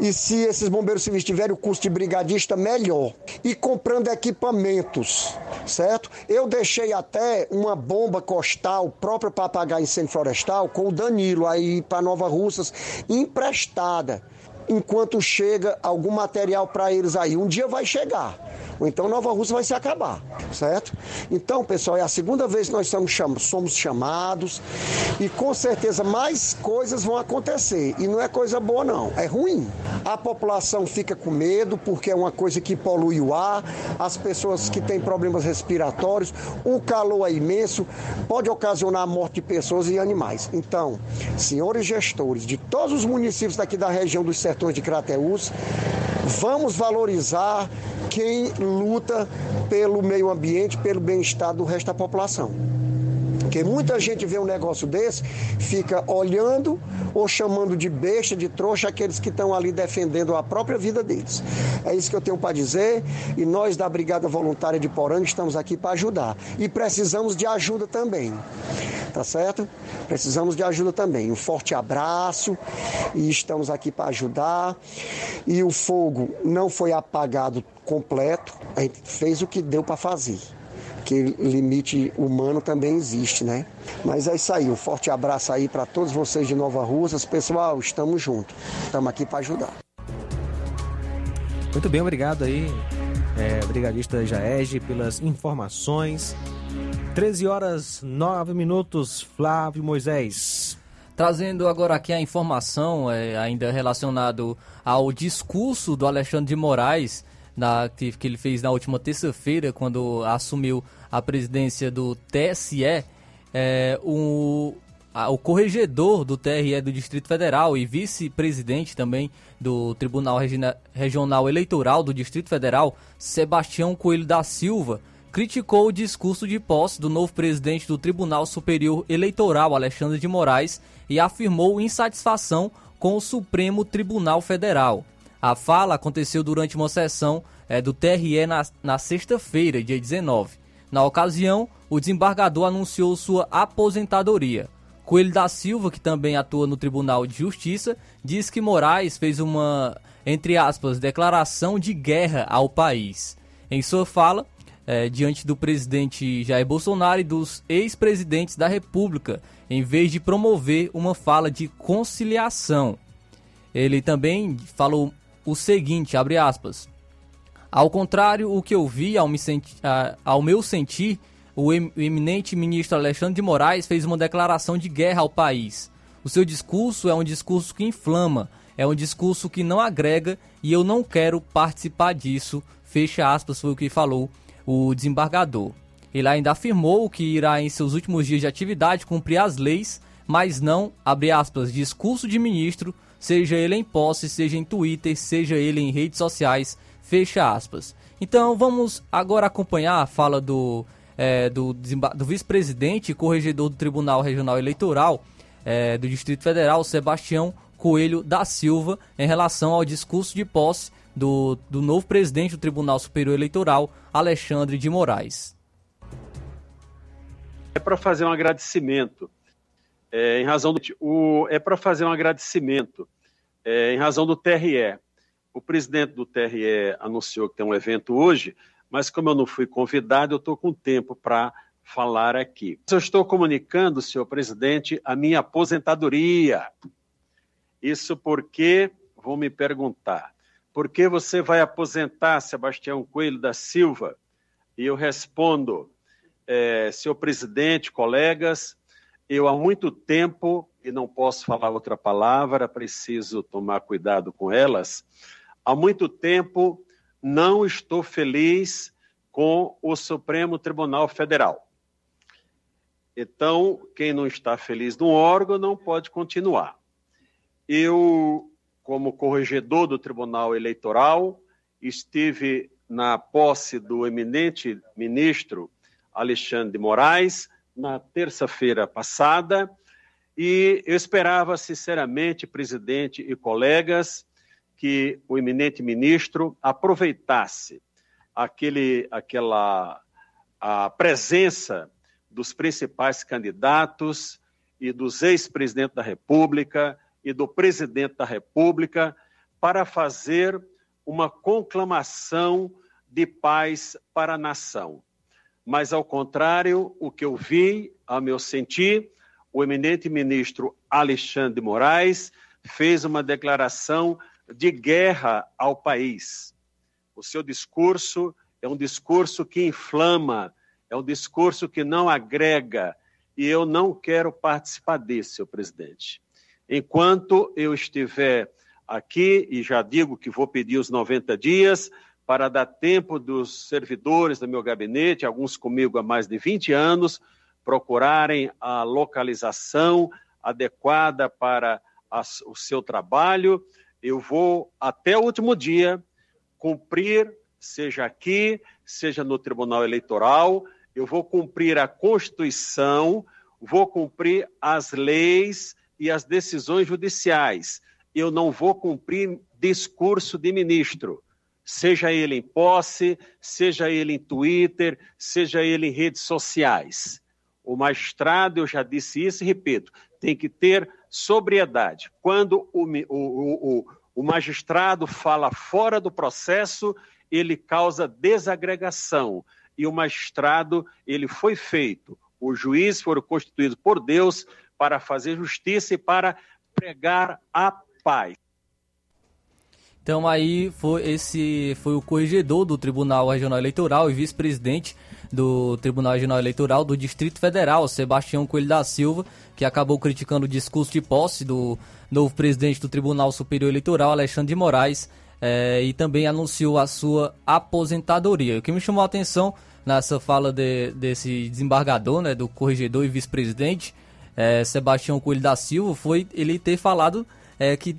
e se esses bombeiros civis tiverem o custo de brigadista, melhor. E comprando equipamentos, certo? Eu deixei até uma bomba costal própria para apagar incêndio florestal com o Danilo aí para Nova Russas emprestada enquanto chega algum material para eles aí. Um dia vai chegar ou então Nova Rússia vai se acabar, certo? Então, pessoal, é a segunda vez que nós somos, cham somos chamados e com certeza mais coisas vão acontecer. E não é coisa boa, não, é ruim. A população fica com medo porque é uma coisa que polui o ar, as pessoas que têm problemas respiratórios, o calor é imenso, pode ocasionar a morte de pessoas e animais. Então, senhores gestores de todos os municípios daqui da região dos sertões de Crateús, vamos valorizar quem luta pelo meio ambiente, pelo bem-estar do resto da população. Porque muita gente vê um negócio desse, fica olhando ou chamando de besta, de trouxa, aqueles que estão ali defendendo a própria vida deles. É isso que eu tenho para dizer e nós da Brigada Voluntária de Poranga estamos aqui para ajudar. E precisamos de ajuda também. Tá certo? Precisamos de ajuda também. Um forte abraço e estamos aqui para ajudar. E o fogo não foi apagado completo, a gente fez o que deu para fazer que limite humano também existe, né? Mas é isso aí, um forte abraço aí para todos vocês de Nova Russas. Pessoal, estamos juntos. Estamos aqui para ajudar. Muito bem, obrigado aí, é, Brigadista Jaege, pelas informações. 13 horas 9 minutos, Flávio Moisés. Trazendo agora aqui a informação, é, ainda relacionado ao discurso do Alexandre de Moraes, na, que, que ele fez na última terça-feira, quando assumiu a presidência do TSE, é, o, a, o corregedor do TRE do Distrito Federal e vice-presidente também do Tribunal Regina, Regional Eleitoral do Distrito Federal, Sebastião Coelho da Silva, criticou o discurso de posse do novo presidente do Tribunal Superior Eleitoral, Alexandre de Moraes, e afirmou insatisfação com o Supremo Tribunal Federal. A fala aconteceu durante uma sessão é, do TRE na, na sexta-feira, dia 19. Na ocasião, o desembargador anunciou sua aposentadoria. Coelho da Silva, que também atua no Tribunal de Justiça, diz que Moraes fez uma, entre aspas, declaração de guerra ao país. Em sua fala, é, diante do presidente Jair Bolsonaro e dos ex-presidentes da República, em vez de promover uma fala de conciliação. Ele também falou o seguinte, abre aspas, ao contrário, o que eu vi ao, me senti, ao meu sentir, o eminente ministro Alexandre de Moraes fez uma declaração de guerra ao país. O seu discurso é um discurso que inflama, é um discurso que não agrega e eu não quero participar disso. Fecha aspas, foi o que falou o desembargador. Ele ainda afirmou que irá, em seus últimos dias de atividade, cumprir as leis, mas não, abre aspas, discurso de ministro, seja ele em posse, seja em Twitter, seja ele em redes sociais, Fecha aspas. Então vamos agora acompanhar a fala do, é, do, do vice-presidente e corregedor do Tribunal Regional Eleitoral é, do Distrito Federal, Sebastião Coelho da Silva, em relação ao discurso de posse do, do novo presidente do Tribunal Superior Eleitoral, Alexandre de Moraes. É para fazer um agradecimento. É, em razão do, o, é para fazer um agradecimento é, em razão do TRE. O presidente do TRE anunciou que tem um evento hoje, mas como eu não fui convidado, eu estou com tempo para falar aqui. Eu estou comunicando, senhor presidente, a minha aposentadoria. Isso porque, vão me perguntar, por que você vai aposentar Sebastião Coelho da Silva? E eu respondo, é, senhor presidente, colegas, eu há muito tempo, e não posso falar outra palavra, preciso tomar cuidado com elas, há muito tempo não estou feliz com o Supremo Tribunal Federal. Então, quem não está feliz no órgão não pode continuar. Eu como corregedor do Tribunal Eleitoral, estive na posse do eminente ministro Alexandre de Moraes na terça-feira passada e eu esperava sinceramente, presidente e colegas, que o eminente ministro aproveitasse aquele, aquela a presença dos principais candidatos e dos ex-presidentes da República e do presidente da República para fazer uma conclamação de paz para a nação. Mas, ao contrário, o que eu vi, a meu sentir, o eminente ministro Alexandre de Moraes fez uma declaração de guerra ao país. O seu discurso é um discurso que inflama, é um discurso que não agrega, e eu não quero participar desse, senhor presidente. Enquanto eu estiver aqui, e já digo que vou pedir os 90 dias, para dar tempo dos servidores do meu gabinete, alguns comigo há mais de 20 anos, procurarem a localização adequada para a, o seu trabalho. Eu vou, até o último dia, cumprir, seja aqui, seja no Tribunal Eleitoral, eu vou cumprir a Constituição, vou cumprir as leis e as decisões judiciais. Eu não vou cumprir discurso de ministro, seja ele em posse, seja ele em Twitter, seja ele em redes sociais. O magistrado, eu já disse isso e repito, tem que ter sobriedade. Quando o, o, o, o magistrado fala fora do processo, ele causa desagregação. E o magistrado, ele foi feito, o juiz foi constituído por Deus para fazer justiça e para pregar a paz. Então aí foi esse foi o corregedor do Tribunal Regional Eleitoral e vice-presidente do Tribunal Regional Eleitoral do Distrito Federal, Sebastião Coelho da Silva, que acabou criticando o discurso de posse do novo presidente do Tribunal Superior Eleitoral, Alexandre de Moraes, é, e também anunciou a sua aposentadoria. O que me chamou a atenção nessa fala de, desse desembargador, né, do corregedor e vice-presidente, é, Sebastião Coelho da Silva, foi ele ter falado é, que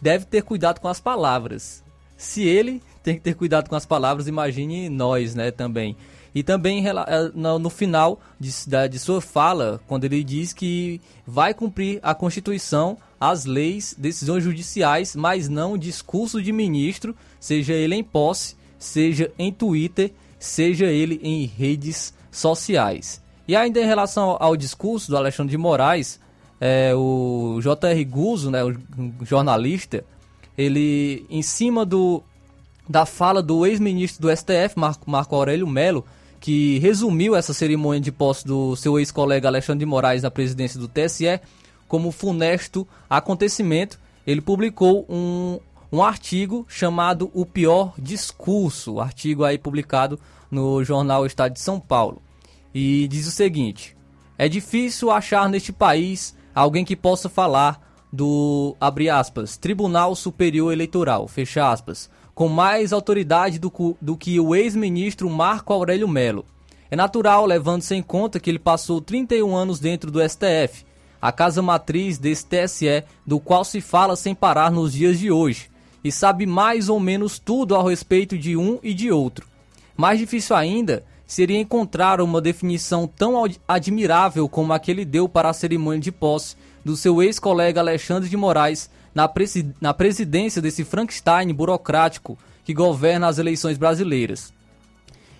deve ter cuidado com as palavras. Se ele tem que ter cuidado com as palavras, imagine nós, né, também. E também eh, no final de, de sua fala, quando ele diz que vai cumprir a Constituição, as leis, decisões judiciais, mas não discurso de ministro, seja ele em posse, seja em Twitter, seja ele em redes sociais. E ainda em relação ao discurso do Alexandre de Moraes, é, o J.R. Guzzo, né, o jornalista, ele, em cima do, da fala do ex-ministro do STF, Marco, Marco Aurélio Melo, que resumiu essa cerimônia de posse do seu ex-colega Alexandre de Moraes na presidência do TSE como funesto acontecimento. Ele publicou um, um artigo chamado O Pior Discurso, artigo aí publicado no jornal Estado de São Paulo. E diz o seguinte: É difícil achar neste país alguém que possa falar do, abre aspas, Tribunal Superior Eleitoral, fecha aspas, com mais autoridade do, do que o ex-ministro Marco Aurélio Melo. É natural, levando-se em conta que ele passou 31 anos dentro do STF, a casa matriz desse TSE, do qual se fala sem parar nos dias de hoje, e sabe mais ou menos tudo a respeito de um e de outro. Mais difícil ainda seria encontrar uma definição tão admirável como a que ele deu para a cerimônia de posse do seu ex-colega Alexandre de Moraes na, na presidência desse Frankenstein burocrático que governa as eleições brasileiras.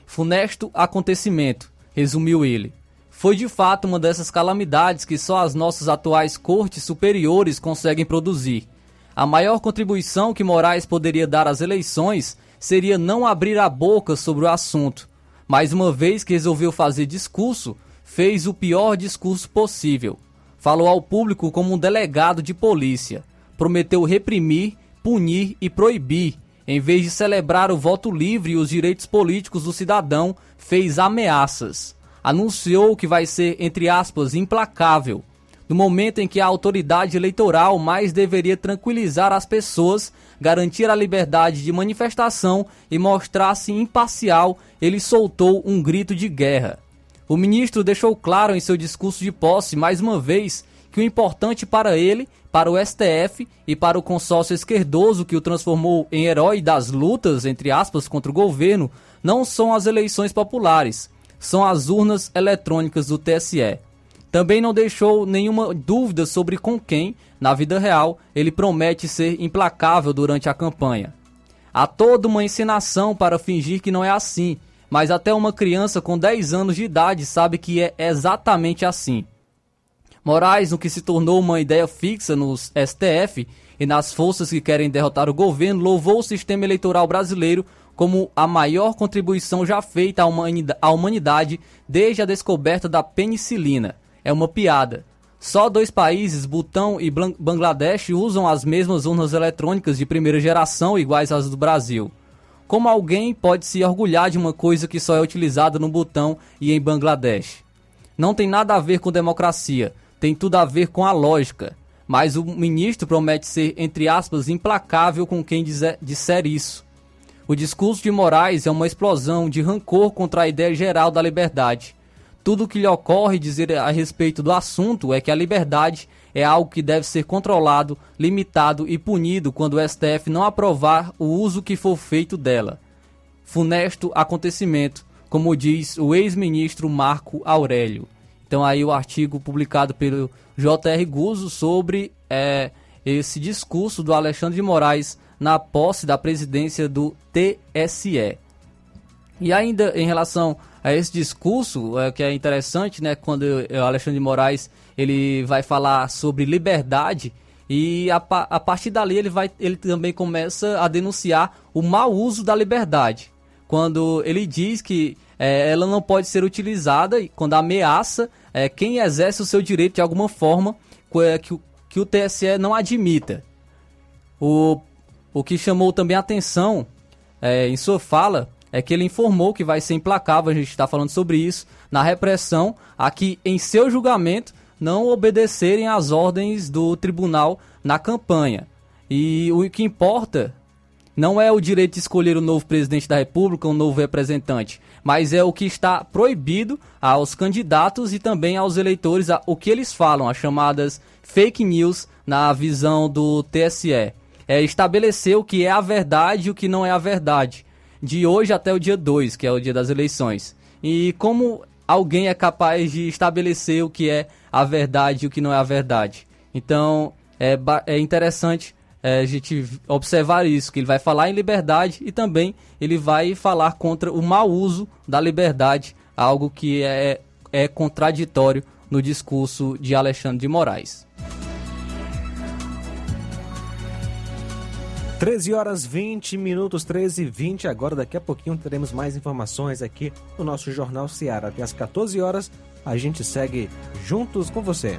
Funesto acontecimento, resumiu ele. Foi de fato uma dessas calamidades que só as nossas atuais cortes superiores conseguem produzir. A maior contribuição que Moraes poderia dar às eleições seria não abrir a boca sobre o assunto. Mas uma vez que resolveu fazer discurso, fez o pior discurso possível. Falou ao público como um delegado de polícia prometeu reprimir, punir e proibir. Em vez de celebrar o voto livre e os direitos políticos do cidadão, fez ameaças. Anunciou que vai ser, entre aspas, implacável. No momento em que a autoridade eleitoral mais deveria tranquilizar as pessoas, garantir a liberdade de manifestação e mostrar-se imparcial, ele soltou um grito de guerra. O ministro deixou claro em seu discurso de posse, mais uma vez, que o importante para ele, para o STF e para o consórcio esquerdoso que o transformou em herói das lutas, entre aspas, contra o governo, não são as eleições populares, são as urnas eletrônicas do TSE. Também não deixou nenhuma dúvida sobre com quem, na vida real, ele promete ser implacável durante a campanha. Há toda uma encenação para fingir que não é assim, mas até uma criança com 10 anos de idade sabe que é exatamente assim. Moraes, no que se tornou uma ideia fixa nos STF e nas forças que querem derrotar o governo, louvou o sistema eleitoral brasileiro como a maior contribuição já feita à humanidade desde a descoberta da penicilina. É uma piada. Só dois países, Butão e Bangladesh, usam as mesmas urnas eletrônicas de primeira geração iguais às do Brasil. Como alguém pode se orgulhar de uma coisa que só é utilizada no Butão e em Bangladesh? Não tem nada a ver com democracia, tem tudo a ver com a lógica. Mas o ministro promete ser, entre aspas, implacável com quem dizer, disser isso. O discurso de Moraes é uma explosão de rancor contra a ideia geral da liberdade. Tudo o que lhe ocorre dizer a respeito do assunto é que a liberdade é algo que deve ser controlado, limitado e punido quando o STF não aprovar o uso que for feito dela. Funesto acontecimento, como diz o ex-ministro Marco Aurélio. Então aí o artigo publicado pelo J.R. Guzzo sobre é, esse discurso do Alexandre de Moraes na posse da presidência do TSE. E ainda em relação a esse discurso, é, que é interessante, né, quando o Alexandre de Moraes ele vai falar sobre liberdade e a, a partir dali ele, vai, ele também começa a denunciar o mau uso da liberdade. Quando ele diz que é, ela não pode ser utilizada quando ameaça é, quem exerce o seu direito de alguma forma é, que, que o TSE não admita. O, o que chamou também atenção é, em sua fala é que ele informou que vai ser implacável, a gente está falando sobre isso, na repressão a que, em seu julgamento, não obedecerem às ordens do tribunal na campanha. E o que importa não é o direito de escolher o novo presidente da República, o novo representante, mas é o que está proibido aos candidatos e também aos eleitores, o que eles falam, as chamadas fake news na visão do TSE. É estabelecer o que é a verdade e o que não é a verdade, de hoje até o dia 2, que é o dia das eleições. E como alguém é capaz de estabelecer o que é a verdade e o que não é a verdade? Então, é, é interessante é, a gente observar isso, que ele vai falar em liberdade e também ele vai falar contra o mau uso da liberdade, algo que é, é contraditório no discurso de Alexandre de Moraes. 13 horas 20 minutos, 13 e 20. Agora, daqui a pouquinho, teremos mais informações aqui no nosso Jornal Seara. Até às 14 horas, a gente segue juntos com você.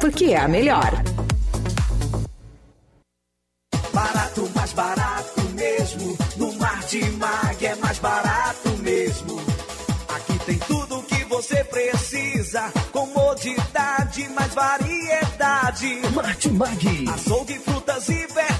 porque é a melhor. Barato, mais barato mesmo. No Martimag é mais barato mesmo. Aqui tem tudo o que você precisa. Comodidade, mais variedade. Martimag. Açougue, frutas e verduras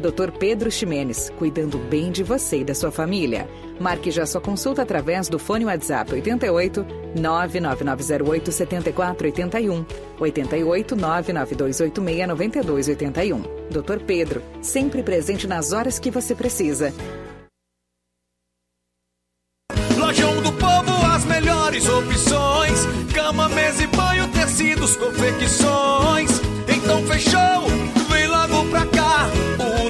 Dr. Pedro Ximenes, cuidando bem de você e da sua família. Marque já sua consulta através do fone WhatsApp 88 99908 7481 88 99286 9281. Dr. Pedro, sempre presente nas horas que você precisa. Lojão do Povo, as melhores opções: cama, mesa e banho, tecidos, confecções. Então fechou,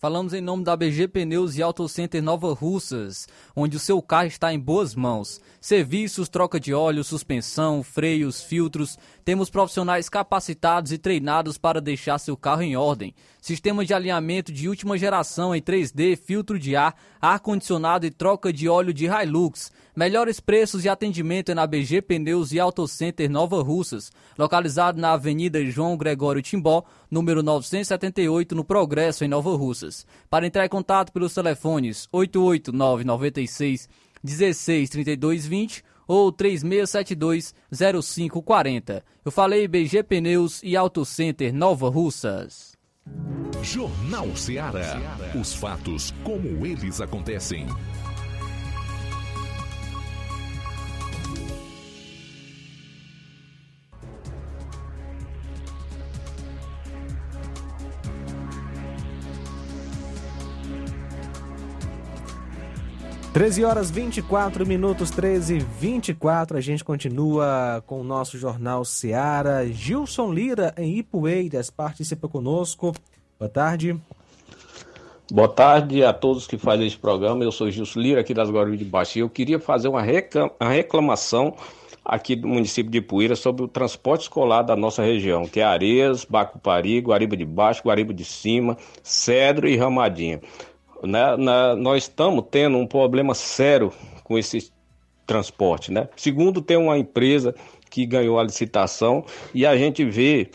Falamos em nome da BG Pneus e Auto Center Nova Russas, onde o seu carro está em boas mãos. Serviços, troca de óleo, suspensão, freios, filtros. Temos profissionais capacitados e treinados para deixar seu carro em ordem. Sistema de alinhamento de última geração em 3D, filtro de ar, ar-condicionado e troca de óleo de Hilux. Melhores preços e atendimento é na BG Pneus e Auto Center Nova Russas, localizado na Avenida João Gregório Timbó, número 978, no Progresso, em Nova Russas. Para entrar em contato pelos telefones 88996 163220 ou 3672 0540. Eu falei BG Pneus e Auto Center Nova Russas. Jornal Ceará. Os fatos como eles acontecem. Treze horas 24 minutos, 13 e 24. A gente continua com o nosso Jornal Seara. Gilson Lira, em Ipueiras, participa conosco. Boa tarde. Boa tarde a todos que fazem esse programa. Eu sou Gilson Lira, aqui das Guarulhos de Baixo. Eu queria fazer uma reclamação aqui do município de Ipueiras sobre o transporte escolar da nossa região, que é Areias, Bacupari, Guariba de Baixo, Guariba de Cima, Cedro e Ramadinha. Né, na- nós estamos tendo um problema sério com esse transporte, né? Segundo, tem uma empresa que ganhou a licitação e a gente vê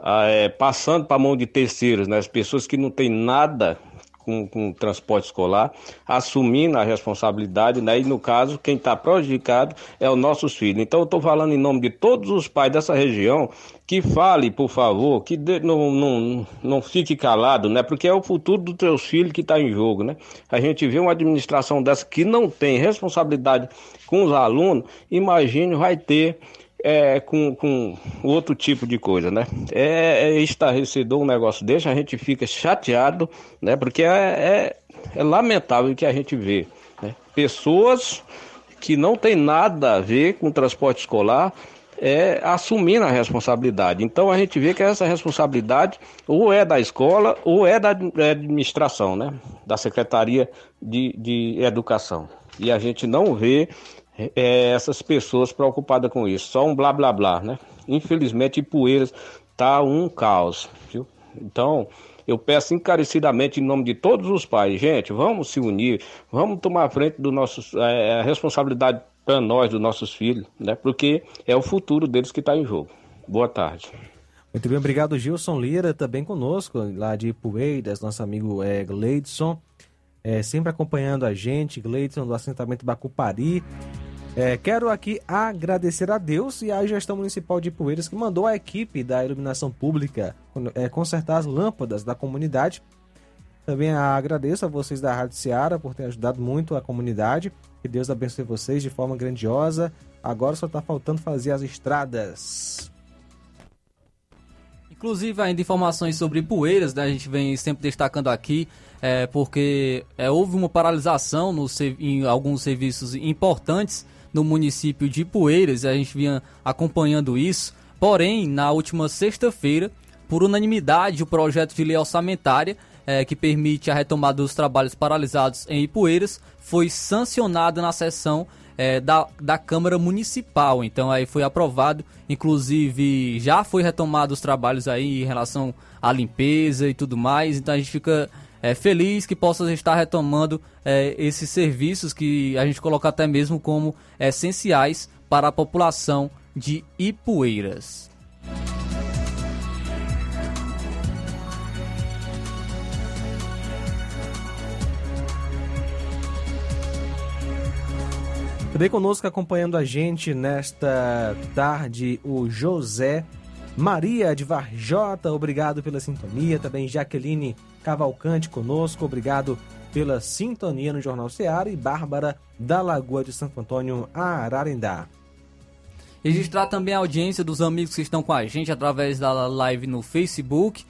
ah, é, passando para a mão de terceiros, né? As pessoas que não têm nada com, com transporte escolar, assumindo a responsabilidade, né? E no caso, quem está prejudicado é os nossos filhos. Então, eu estou falando em nome de todos os pais dessa região que fale, por favor, que de- não, não, não fique calado, né? Porque é o futuro dos teus filhos que está em jogo, né? A gente vê uma administração dessa que não tem responsabilidade com os alunos, imagine vai ter é, com, com outro tipo de coisa, né? É, é estarrecedor um negócio desse, a gente fica chateado, né? Porque é, é, é lamentável que a gente vê, né? Pessoas que não tem nada a ver com transporte escolar é, assumindo a responsabilidade. Então a gente vê que essa responsabilidade ou é da escola ou é da ad- administração, né? Da Secretaria de, de Educação. E a gente não vê é, essas pessoas preocupadas com isso. Só um blá blá blá, né? Infelizmente, Ipueiras tá um caos, viu? Então, eu peço encarecidamente em nome de todos os pais, gente, vamos se unir, vamos tomar frente do nossos, é, a responsabilidade para nós, dos nossos filhos, né? Porque é o futuro deles que está em jogo. Boa tarde. Muito bem, obrigado Gilson Lira, também conosco, lá de Ipueiras, nosso amigo é, Gleidson. é, sempre acompanhando a gente, Gleidson do assentamento Bacupari. É, quero aqui agradecer a Deus e à gestão municipal de Poeiras que mandou a equipe da iluminação pública é, consertar as lâmpadas da comunidade. Também agradeço a vocês da Rádio Seara por ter ajudado muito a comunidade. Que Deus abençoe vocês de forma grandiosa. Agora só está faltando fazer as estradas. Inclusive, ainda informações sobre Poeiras, né, a gente vem sempre destacando aqui, é, porque é, houve uma paralisação no, em alguns serviços importantes no município de Poeiras, a gente vinha acompanhando isso. Porém, na última sexta-feira, por unanimidade, o projeto de lei orçamentária é, que permite a retomada dos trabalhos paralisados em Ipueiras foi sancionado na sessão é, da, da Câmara Municipal. Então aí foi aprovado, inclusive já foi retomado os trabalhos aí em relação à limpeza e tudo mais. Então a gente fica é, feliz que possa estar retomando é, esses serviços que a gente coloca até mesmo como essenciais para a população de Ipueiras. Também conosco acompanhando a gente nesta tarde o José Maria de Varjota, obrigado pela sintonia. Também Jaqueline Cavalcante conosco, obrigado pela sintonia no Jornal Ceará. E Bárbara da Lagoa de Santo Antônio, Ararendá. Registrar também a audiência dos amigos que estão com a gente através da live no Facebook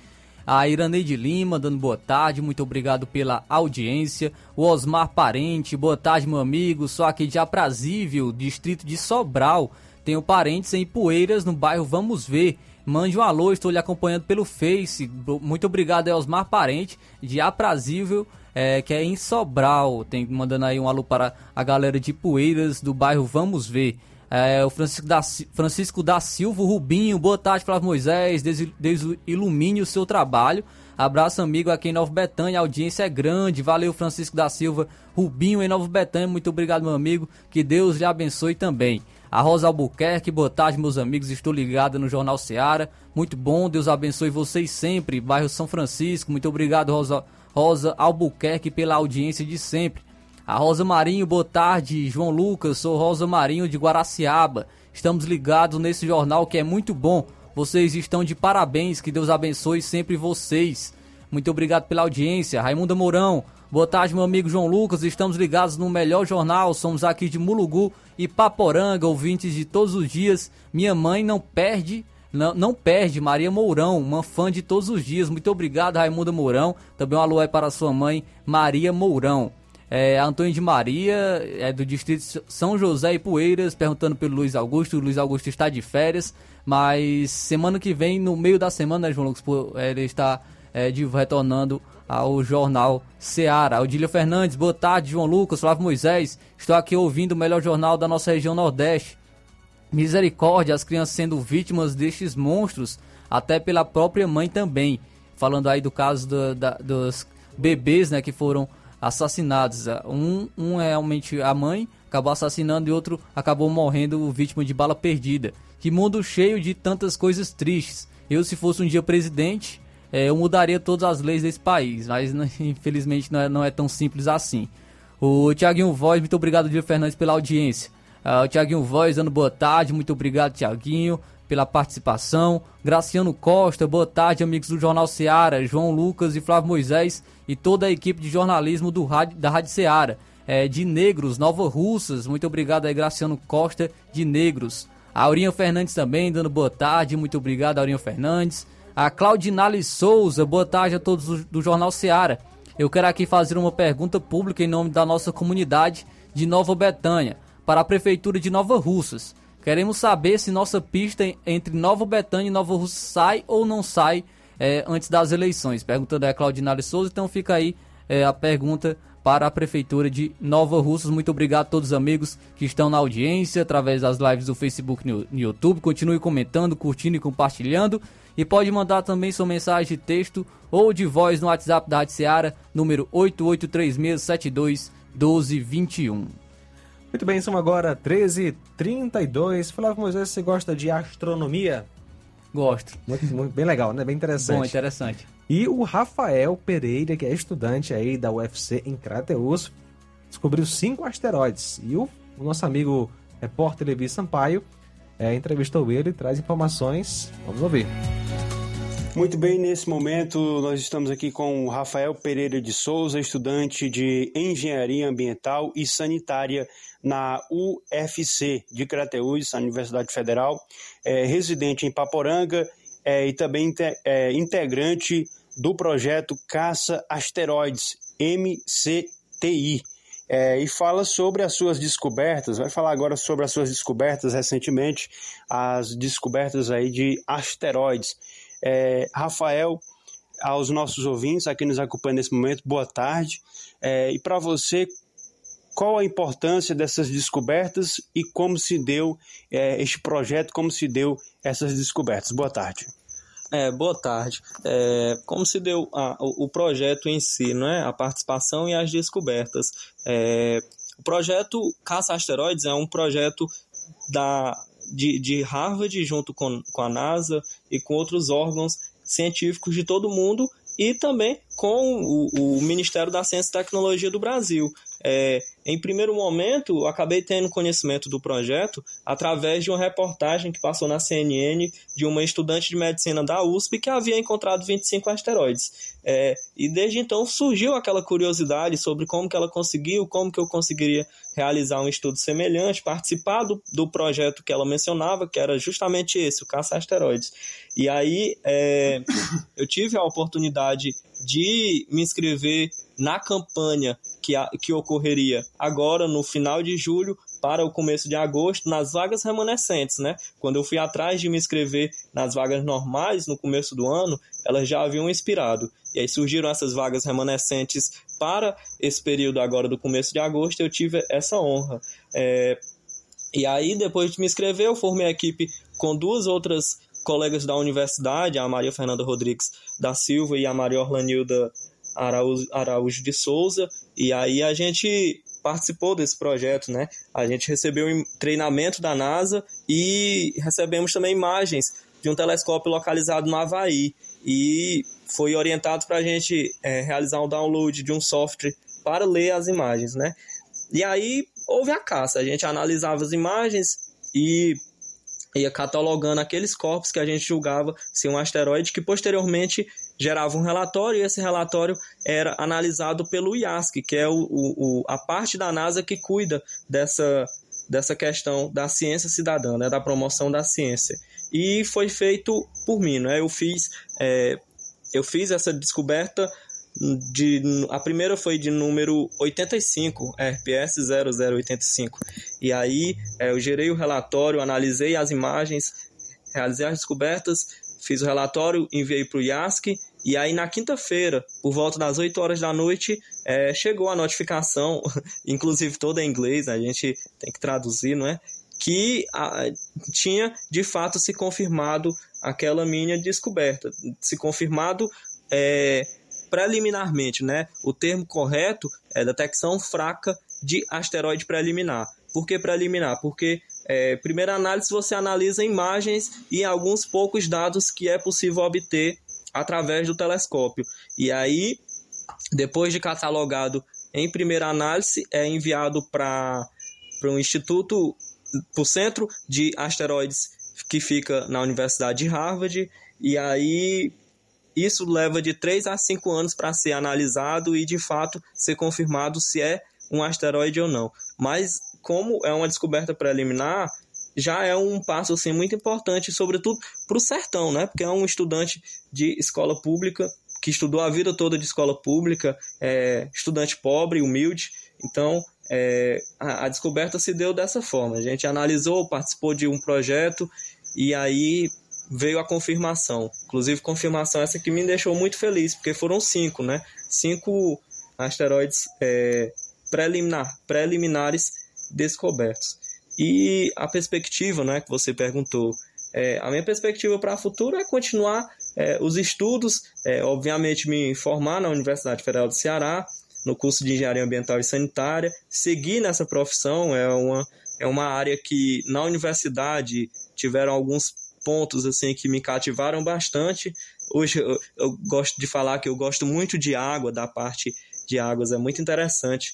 a Iraneide Lima dando boa tarde, muito obrigado pela audiência. O Osmar Parente, boa tarde, meu amigo. Sou aqui de Aprazível, distrito de Sobral. Tenho parentes em Poeiras, no bairro Vamos Ver. Mande um alô, estou lhe acompanhando pelo Face. Muito obrigado, Osmar Parente, de Aprazível, é, que é em Sobral. Tem mandando aí um alô para a galera de Poeiras, do bairro Vamos Ver. É, o Francisco da, Francisco da Silva Rubinho, boa tarde, Flávio Moisés, Deus, Deus ilumine o seu trabalho. Abraço, amigo, aqui em Nova Betânia, a audiência é grande. Valeu, Francisco da Silva Rubinho, em Nova Betânia. Muito obrigado, meu amigo. Que Deus lhe abençoe também. A Rosa Albuquerque, boa tarde, meus amigos. Estou ligada no Jornal Seara. Muito bom, Deus abençoe vocês sempre. Bairro São Francisco, muito obrigado, Rosa, Rosa Albuquerque, pela audiência de sempre. A Rosa Marinho, boa tarde. João Lucas, sou Rosa Marinho de Guaraciaba. Estamos ligados nesse jornal que é muito bom. Vocês estão de parabéns, que Deus abençoe sempre vocês. Muito obrigado pela audiência. Raimunda Mourão, boa tarde, meu amigo João Lucas. Estamos ligados no melhor jornal. Somos aqui de Mulugu e Paporanga, ouvintes de todos os dias. Minha mãe não perde não, não, perde, Maria Mourão, uma fã de todos os dias. Muito obrigado, Raimunda Mourão. Também um alô aí para sua mãe, Maria Mourão. É, Antônio de Maria, é do distrito São José e Poeiras, perguntando pelo Luiz Augusto. O Luiz Augusto está de férias, mas semana que vem, no meio da semana, né, João Lucas, ele está é, de, retornando ao jornal Seara. Odília Fernandes, boa tarde, João Lucas, Flávio Moisés. Estou aqui ouvindo o melhor jornal da nossa região Nordeste. Misericórdia, as crianças sendo vítimas destes monstros, até pela própria mãe também. Falando aí do caso do, da, dos bebês né, que foram assassinados. Um, um é realmente a mãe, acabou assassinando e outro acabou morrendo vítima de bala perdida. Que mundo cheio de tantas coisas tristes. Eu, se fosse um dia presidente, é, eu mudaria todas as leis desse país, mas infelizmente não é, não é tão simples assim. O Tiaguinho Voz, muito obrigado, Diego Fernandes, pela audiência. Uh, o Tiaguinho Voz dando boa tarde, muito obrigado, Tiaguinho, pela participação. Graciano Costa, boa tarde, amigos do Jornal Seara, João Lucas e Flávio Moisés e toda a equipe de jornalismo do rádio, da Rádio Ceará. É, de Negros, Nova Russas, muito obrigado aí, Graciano Costa, de Negros. A Aurinha Fernandes também, dando boa tarde, muito obrigado, Aurinha Fernandes. A Claudinale Souza, boa tarde a todos do, Jornal Ceará. Eu quero aqui fazer uma pergunta pública em nome da nossa comunidade de Nova Betânia, para a Prefeitura de Nova Russas. Queremos saber se nossa pista entre Nova Betânia e Nova Russas sai ou não sai é, antes das eleições. Perguntando a Claudinale Souza, então fica aí é, a pergunta para a Prefeitura de Nova Russas. Muito obrigado a todos os amigos que estão na audiência, através das lives do Facebook e no YouTube. Continue comentando, curtindo e compartilhando. E pode mandar também sua mensagem de texto ou de voz no WhatsApp da Rádio Seara, número 8836721221. Muito bem, são agora 13h32. Flávio Moisés, você gosta de astronomia? Gosto. Muito, muito bem legal, né? Bem interessante. Bom, interessante. E o Rafael Pereira, que é estudante aí da UFC em Crateus, descobriu cinco asteroides. E o, o nosso amigo repórter Levi Sampaio é, entrevistou ele e traz informações. Vamos ouvir. Muito bem, nesse momento nós estamos aqui com o Rafael Pereira de Souza, estudante de Engenharia Ambiental e Sanitária na UFC de Crateús, Universidade Federal, é, residente em Paporanga é, e também é, integrante do projeto Caça Asteroides, MCTI. É, e fala sobre as suas descobertas, vai falar agora sobre as suas descobertas recentemente, as descobertas aí de asteroides. É, Rafael, aos nossos ouvintes aqui nos acompanhando nesse momento, boa tarde. É, e para você, qual a importância dessas descobertas e como se deu é, este projeto, como se deu essas descobertas? Boa tarde. É, boa tarde. É, como se deu a, o, o, projeto em si, não é? a participação e as descobertas? É, o projeto Caça Asteroides é um projeto da, de, de Harvard junto com, com a NASA e com outros órgãos científicos de todo mundo e também com o, o Ministério da Ciência e Tecnologia do Brasil. É, em primeiro momento, acabei tendo conhecimento do projeto através de uma reportagem que passou na CNN de uma estudante de medicina da USP que havia encontrado 25 asteroides. É, e desde então surgiu aquela curiosidade sobre como que ela conseguiu, como que eu conseguiria realizar um estudo semelhante, participar do, do projeto que ela mencionava, que era justamente esse, o caça asteroides. E aí é, eu tive a oportunidade de me inscrever na campanha que, a, que ocorreria agora no final de julho para o começo de agosto nas vagas remanescentes, né? Quando eu fui atrás de me inscrever nas vagas normais no começo do ano, elas já haviam expirado. E aí surgiram essas vagas remanescentes para esse período agora do começo de agosto, eu tive essa honra. É... E aí, depois de me inscrever, eu formei a equipe com duas outras colegas da universidade, a Maria Fernanda Rodrigues da Silva e a Maria Orlanilda Araújo, Araújo de Souza, e aí a gente participou desse projeto, né? A gente recebeu um treinamento da NASA e recebemos também imagens de um telescópio localizado no Havaí e foi orientado para a gente é, realizar um download de um software para ler as imagens, né? E aí houve a caça, a gente analisava as imagens e ia catalogando aqueles corpos que a gente julgava ser um asteroide que posteriormente gerava um relatório e esse relatório era analisado pelo IASC, que é o, o, a parte da NASA que cuida dessa, dessa questão da ciência cidadã, né, da promoção da ciência. E foi feito por mim, né? Eu fiz, é, eu fiz essa descoberta de a primeira foi de número 85, RPS 0085. E aí é, eu gerei o relatório, analisei as imagens, realizei as descobertas, fiz o relatório, enviei para o IASC e aí na quinta-feira, por volta das 8 horas da noite, é, chegou a notificação, inclusive toda em inglês, a gente tem que traduzir, não é? Que tinha de fato se confirmado aquela minha descoberta, se confirmado é, preliminarmente, né? O termo correto é detecção fraca de asteroide preliminar. Por que preliminar? Porque é, primeira análise você analisa imagens e alguns poucos dados que é possível obter através do telescópio. E aí, depois de catalogado em primeira análise, é enviado para um instituto, para o Centro de Asteroides que fica na Universidade de Harvard, e aí isso leva de 3 a 5 anos para ser analisado e de fato ser confirmado se é um asteroide ou não. Mas como é uma descoberta preliminar, já é um passo assim muito importante, sobretudo para o sertão, né? Porque é um estudante de escola pública que estudou a vida toda de escola pública, é, estudante pobre, humilde. Então, é, a, a, descoberta se deu dessa forma. A gente analisou, participou de um projeto e aí veio a confirmação. Inclusive, confirmação essa que me deixou muito feliz, porque foram cinco, né? Cinco asteroides é, preliminar, preliminares descobertos. E a perspectiva, né, que você perguntou, é, a minha perspectiva para o futuro é continuar é, os estudos, é, obviamente me formar na Universidade Federal do Ceará, no curso de Engenharia Ambiental e Sanitária, seguir nessa profissão, é uma, é uma área que na universidade tiveram alguns pontos assim que me cativaram bastante. Hoje eu, eu gosto de falar que eu gosto muito de água, da parte de águas é muito interessante.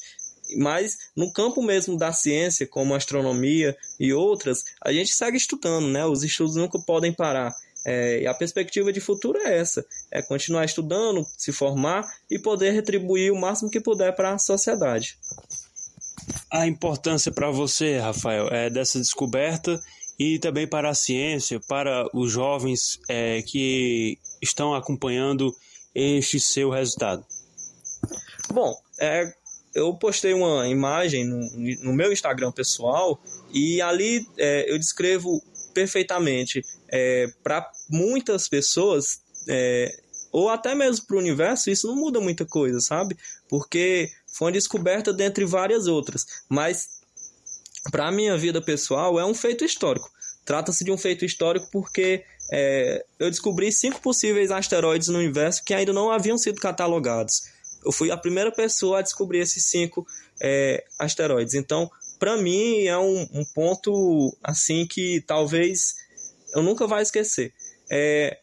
Mas no campo mesmo da ciência, como astronomia e outras, a gente segue estudando, né? Os estudos nunca podem parar. É, e a perspectiva de futuro é essa: é continuar estudando, se formar e poder retribuir o máximo que puder para a sociedade. A importância para você, Rafael, é dessa descoberta e também para a ciência, para os jovens é, que estão acompanhando este seu resultado. Bom, é, eu postei uma imagem no, no, meu Instagram pessoal e ali é, eu descrevo perfeitamente é, para muitas pessoas é, ou até mesmo para o universo isso não muda muita coisa, sabe? Porque foi uma descoberta dentre várias outras, mas para a minha vida pessoal é um feito histórico. Trata-se de um feito histórico porque é, eu descobri cinco possíveis asteroides no universo que ainda não haviam sido catalogados eu fui a primeira pessoa a descobrir esses cinco é, asteroides. Então, para mim, é um, um, ponto assim que talvez eu nunca vá esquecer. É,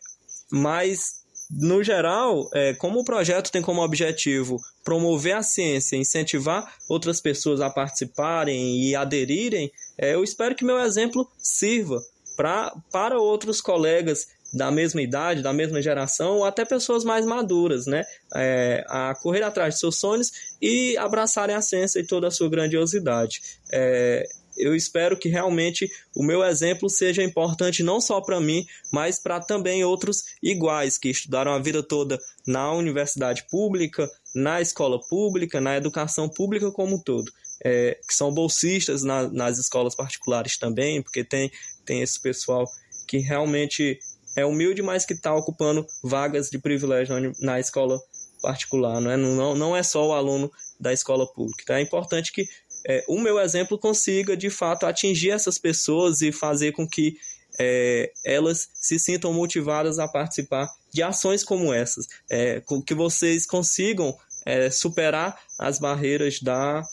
mas, no geral, é, como o projeto tem como objetivo promover a ciência, incentivar outras pessoas a participarem e aderirem, é, eu espero que meu exemplo sirva pra, para outros colegas da mesma idade, da mesma geração, ou até pessoas mais maduras, né? É, a correr atrás de seus sonhos e abraçarem a ciência e toda a sua grandiosidade. É, eu espero que realmente o meu exemplo seja importante não só para mim, mas para também outros iguais que estudaram a vida toda na universidade pública, na escola pública, na educação pública como um todo. É, que são bolsistas na, nas escolas particulares também, porque tem, tem esse pessoal que realmente é humilde, mas que está ocupando vagas de privilégio na, escola particular, não é? Não, não é só o aluno da escola pública. Então é importante que é, o meu exemplo consiga, de fato, atingir essas pessoas e fazer com que é, elas se sintam motivadas a participar de ações como essas, é, que vocês consigam é, superar as barreiras da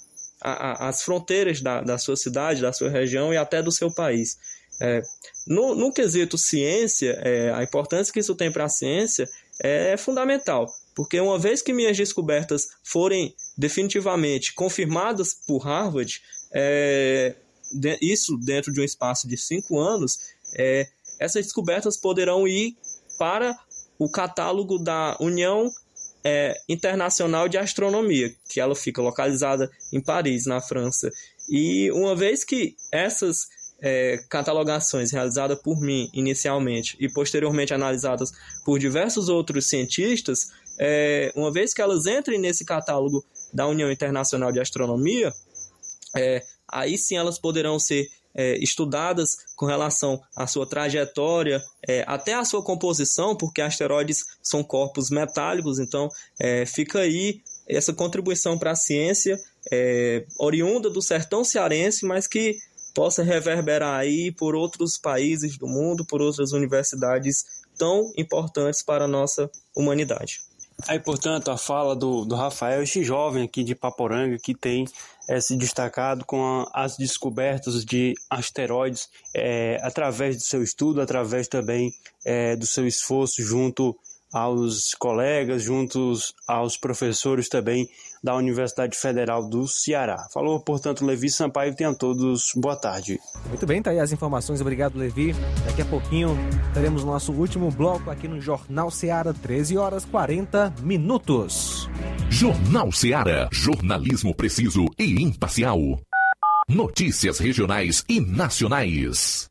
a, a, as fronteiras da, da sua cidade, da sua região e até do seu país. É, no, no quesito ciência, é, a importância que isso tem para a ciência é fundamental, porque uma vez que minhas descobertas forem definitivamente confirmadas por Harvard, é, de, isso dentro de um espaço de cinco anos, é, essas descobertas poderão ir para o catálogo da União é, Internacional de Astronomia, que ela fica localizada em Paris, na França. E uma vez que essas é, catalogações realizadas por mim inicialmente e posteriormente analisadas por diversos outros cientistas, é, uma vez que elas entrem nesse catálogo da União Internacional de Astronomia, é, aí sim elas poderão ser é, estudadas com relação à sua trajetória, é, até a sua composição, porque asteroides são corpos metálicos, então é, fica aí essa contribuição para a ciência, é, oriunda do sertão cearense, mas que possa reverberar aí por outros países do mundo, por outras universidades tão importantes para a nossa humanidade. Aí, portanto, a fala do, do Rafael, este jovem aqui de Paporanga que tem é, se destacado com a, as descobertas de asteroides é, através do seu estudo, através também é, do seu esforço junto aos colegas, juntos aos professores também da Universidade Federal do Ceará. Falou, portanto, Levi Sampaio. Tenham todos boa tarde. Muito bem, tá aí as informações. Obrigado, Levi. Daqui a pouquinho teremos nosso último bloco aqui no Jornal Ceará, 13 horas 40 minutos. Jornal Ceará, jornalismo preciso e imparcial. Notícias regionais e nacionais.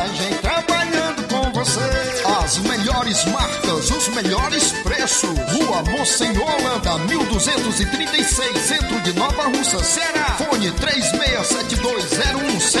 melhores marcas, os melhores preços Rua Holanda, 1236, centro de Nova Russa, Ceará. Fone 36720179.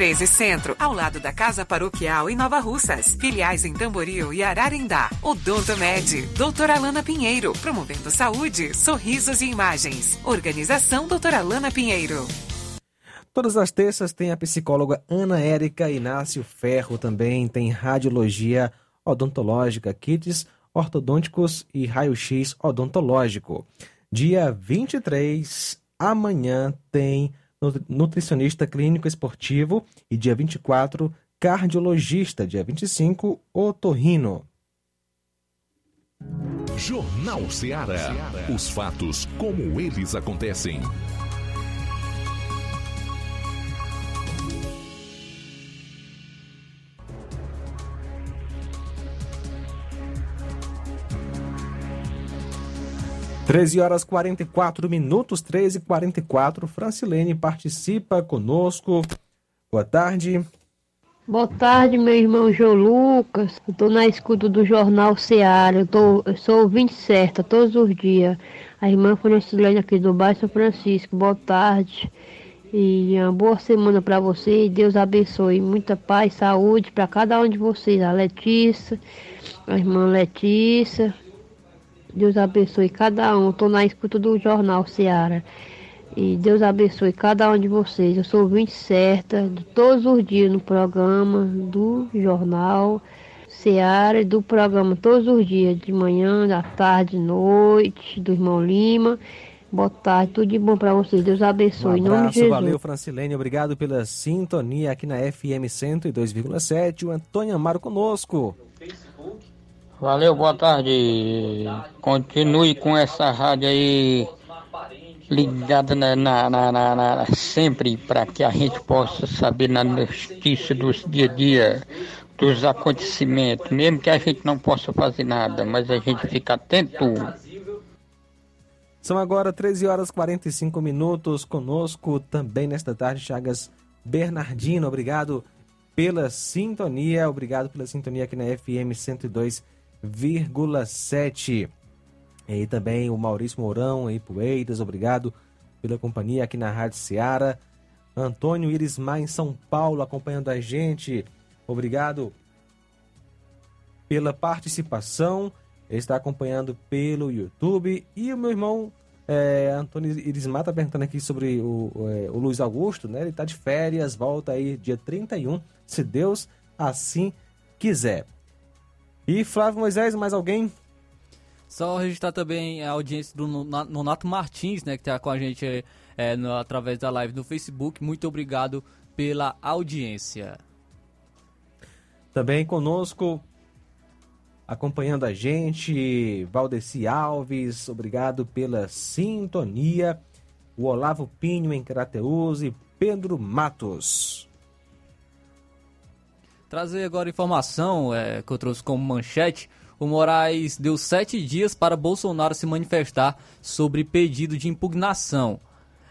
1213 Centro, ao lado da Casa Paroquial em Nova Russas. Filiais em Tamboril e Ararindá. Odonto Med, doutora Alana Pinheiro, promovendo saúde, sorrisos e imagens. Organização doutora Alana Pinheiro. Todas as terças tem a psicóloga Ana Érica Inácio Ferro, também tem radiologia odontológica, kits ortodônticos e raio-x odontológico. Dia 23, amanhã, tem nutricionista clínico esportivo e dia 24, cardiologista, dia 25, otorrino. Jornal Ceará. Os fatos como eles acontecem. Treze horas 44 minutos, 13 e 44. Francilene participa conosco. Boa tarde. Boa tarde, meu irmão João Lucas. Tô na escuta do Jornal Seara. Eu, tô, eu sou ouvinte certa todos os dias. A irmã Francilene aqui do bairro São Francisco. Boa tarde. E uma boa semana para você. Deus abençoe. Muita paz, saúde para cada um de vocês. A Letícia, a irmã Letícia. Deus abençoe cada um. Estou na escuta do Jornal Seara. E Deus abençoe cada um de vocês. Eu sou ouvinte certa de todos os dias no programa do Jornal Seara e do programa todos os dias, de manhã, da tarde, noite, do irmão Lima. Boa tarde, tudo de bom para vocês. Deus abençoe. Um abraço, valeu, Francilene. Obrigado pela sintonia aqui na FM 102,7. O Antônio Amaro conosco. Valeu, boa tarde. Continue com essa rádio aí ligada na, na, na- na- sempre para que a gente possa saber na notícia dos dia a dia, dos acontecimentos, mesmo que a gente não possa fazer nada, mas a gente fica atento. São agora 13 horas e 45 minutos. Conosco também nesta tarde, Chagas Bernardino. Obrigado pela sintonia. Obrigado pela sintonia aqui na FM 102,7. E também o Maurício Mourão aí, Poeiras. Obrigado pela companhia aqui na Rádio Seara. Antônio Irismar em São Paulo acompanhando a gente. Obrigado pela participação. Ele está acompanhando pelo YouTube. E o meu irmão é, Antônio Irismar está perguntando aqui sobre o, é, o Luiz Augusto, né? Ele está de férias, volta aí dia 31, se Deus assim quiser. E Flávio Moisés, mais alguém? Só registrar também a audiência do Nonato Martins, né, que está com a gente é, no, através da live do Facebook. Muito obrigado pela audiência. Também conosco, acompanhando a gente, Valdeci Alves, obrigado pela sintonia. O Olavo Pinho em Crateus e Pedro Matos. Trazer agora informação é, que eu trouxe como manchete. O Moraes deu sete dias para Bolsonaro se manifestar sobre pedido de impugnação.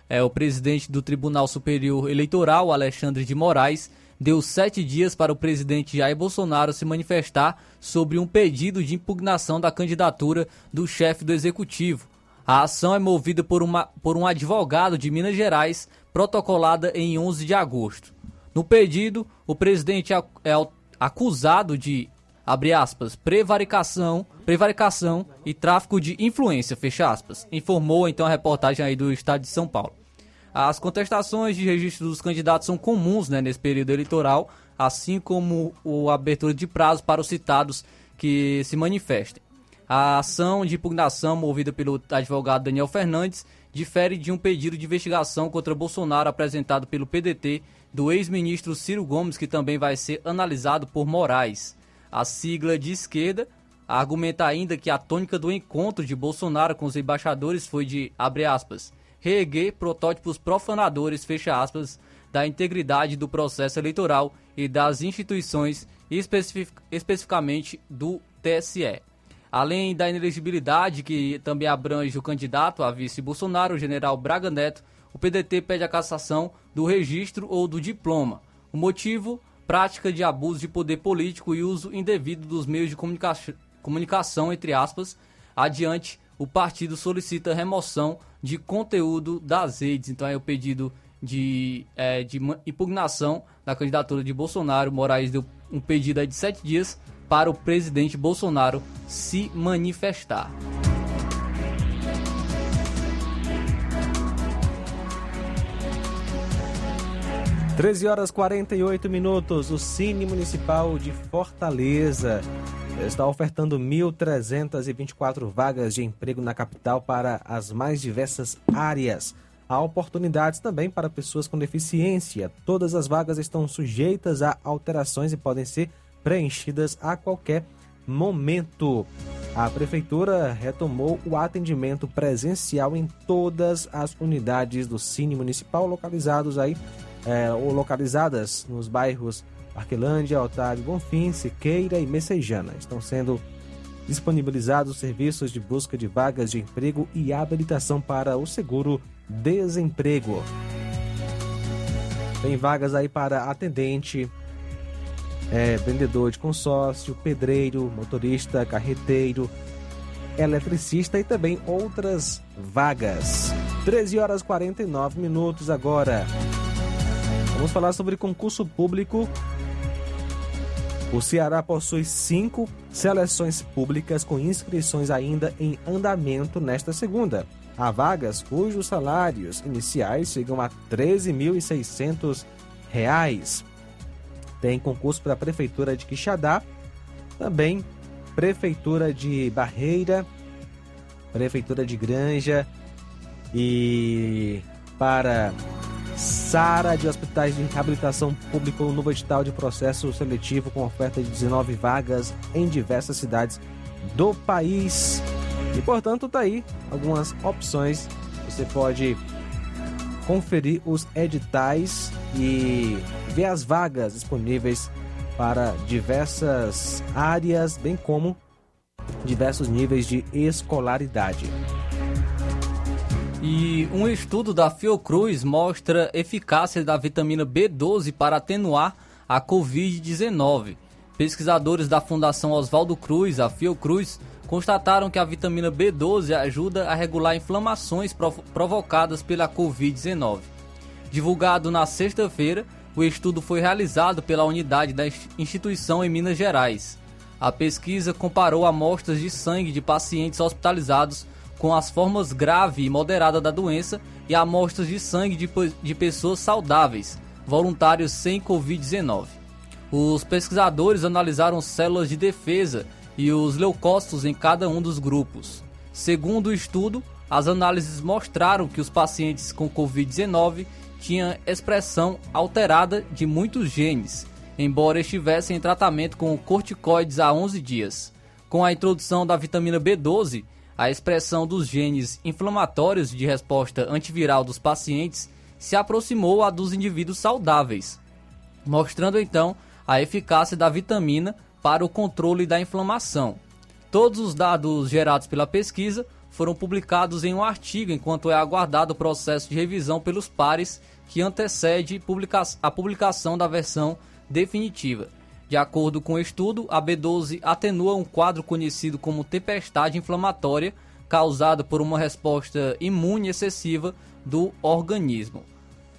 É, o presidente do Tribunal Superior Eleitoral, Alexandre de Moraes, deu sete dias para o presidente Jair Bolsonaro se manifestar sobre um pedido de impugnação da candidatura do chefe do executivo. A ação é movida por, uma, por um advogado de Minas Gerais, protocolada em 11 de agosto. No pedido, o presidente é, é acusado de, abre aspas, prevaricação, prevaricação e tráfico de influência, fecha aspas, informou então a reportagem aí do Estado de São Paulo. As contestações de registro dos candidatos são comuns né, nesse período eleitoral, assim como a abertura de prazo para os citados que se manifestem. A ação de impugnação movida pelo advogado Daniel Fernandes difere de um pedido de investigação contra Bolsonaro apresentado pelo PDT do ex-ministro Ciro Gomes, que também vai ser analisado por Moraes. A sigla de esquerda argumenta ainda que a tônica do encontro de Bolsonaro com os embaixadores foi de, abre aspas, protótipos profanadores, fecha aspas, da integridade do processo eleitoral e das instituições, especific, especificamente do TSE. Além da inelegibilidade, que também abrange o candidato a vice Bolsonaro, o general Braga Neto, o PDT pede a cassação do registro ou do diploma. O motivo? Prática de abuso de poder político e uso indevido dos meios de comunica comunicação, entre aspas. Adiante, o partido solicita remoção de conteúdo das redes. Então é o pedido de, é, de impugnação da candidatura de Bolsonaro. Moraes deu um pedido de sete dias para o presidente Bolsonaro se manifestar. 13 horas 48 minutos. O Cine Municipal de Fortaleza está ofertando 1.324 vagas de emprego na capital para as mais diversas áreas. Há oportunidades também para pessoas com deficiência. Todas as vagas estão sujeitas a alterações e podem ser preenchidas a qualquer momento. A prefeitura retomou o atendimento presencial em todas as unidades do Cine Municipal localizados aí é, ou localizadas nos bairros Parquelândia, Otávio Bonfim, Siqueira e Messejana. Estão sendo disponibilizados serviços de busca de vagas de emprego e habilitação para o seguro desemprego. Tem vagas aí para atendente, é, vendedor de consórcio, pedreiro, motorista, carreteiro, eletricista e também outras vagas. 13 horas 49 minutos agora. Vamos falar sobre concurso público. O Ceará possui cinco seleções públicas com inscrições ainda em andamento nesta segunda. Há vagas cujos salários iniciais chegam a R$ 13.600. Tem concurso para a Prefeitura de Quixadá, também Prefeitura de Barreira, Prefeitura de Granja e para Sara de Hospitais de Reabilitação publicou um novo edital de processo seletivo com oferta de 19 vagas em diversas cidades do país. E portanto, tá aí algumas opções. Você pode conferir os editais e ver as vagas disponíveis para diversas áreas, bem como diversos níveis de escolaridade. E um estudo da Fiocruz mostra eficácia da vitamina B12 para atenuar a Covid-19. Pesquisadores da Fundação Oswaldo Cruz, a Fiocruz, constataram que a vitamina B12 ajuda a regular inflamações provocadas pela Covid-19. Divulgado na sexta-feira, o estudo foi realizado pela unidade da instituição em Minas Gerais. A pesquisa comparou amostras de sangue de pacientes hospitalizados com as formas grave e moderada da doença e amostras de sangue de, de pessoas saudáveis, voluntários sem Covid-19. Os pesquisadores analisaram células de defesa e os leucócitos em cada um dos grupos. Segundo o estudo, as análises mostraram que os pacientes com Covid-19 tinham expressão alterada de muitos genes, embora estivessem em tratamento com corticoides há 11 dias. Com a introdução da vitamina B12, a expressão dos genes inflamatórios de resposta antiviral dos pacientes se aproximou à dos indivíduos saudáveis, mostrando então a eficácia da vitamina para o controle da inflamação. Todos os dados gerados pela pesquisa foram publicados em um artigo enquanto é aguardado o processo de revisão pelos pares que antecede a publicação da versão definitiva. De acordo com o estudo, a B12 atenua um quadro conhecido como tempestade inflamatória causado por uma resposta imune excessiva do organismo.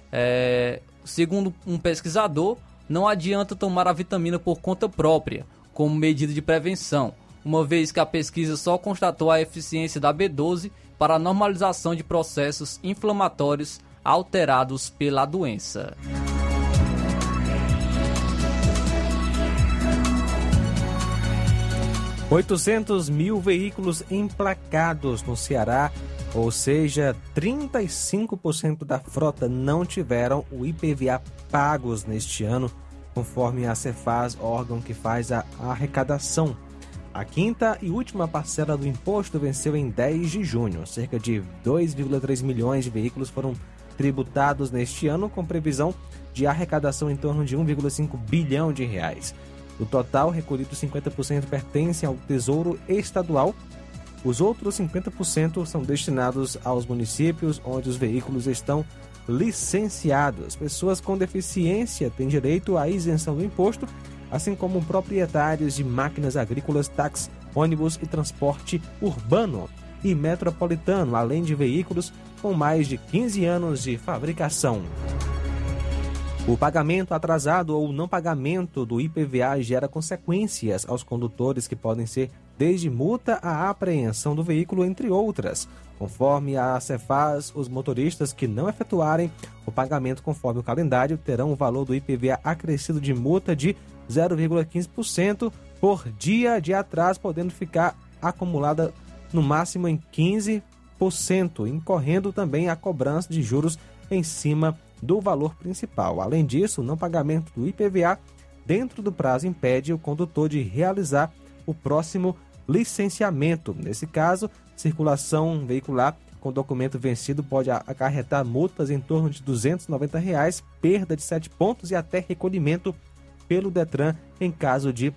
É, segundo um pesquisador, não adianta tomar a vitamina por conta própria, como medida de prevenção, uma vez que a pesquisa só constatou a eficiência da B12 para a normalização de processos inflamatórios alterados pela doença. Oitocentos mil veículos emplacados no Ceará, ou seja, 35% da frota não tiveram o IPVA pagos neste ano, conforme a Cefaz, órgão que faz a arrecadação a quinta e última parcela do imposto venceu em 10 de junho. Cerca de 2,3 milhões de veículos foram tributados neste ano, com previsão de arrecadação em torno de 1,5 bilhão de reais. O total recolhido 50% pertence ao Tesouro Estadual. Os outros 50% são destinados aos municípios onde os veículos estão licenciados. Pessoas com deficiência têm direito à isenção do imposto assim como proprietários de máquinas agrícolas, táxi, ônibus e transporte urbano e metropolitano, além de veículos com mais de 15 anos de fabricação. O pagamento atrasado ou não pagamento do IPVA gera consequências aos condutores que podem ser desde multa à apreensão do veículo, entre outras. Conforme a Cefaz, os motoristas que não efetuarem o pagamento conforme o calendário terão o valor do IPVA acrescido de multa de 0,15% por dia de atraso, podendo ficar acumulada no máximo em 15%, incorrendo também a cobrança de juros em cima do valor principal. Além disso, o não pagamento do IPVA dentro do prazo impede o condutor de realizar o próximo licenciamento. Nesse caso, circulação veicular com documento vencido pode acarretar multas em torno de 290 reais, perda de 7 pontos e até recolhimento pelo Detran em caso de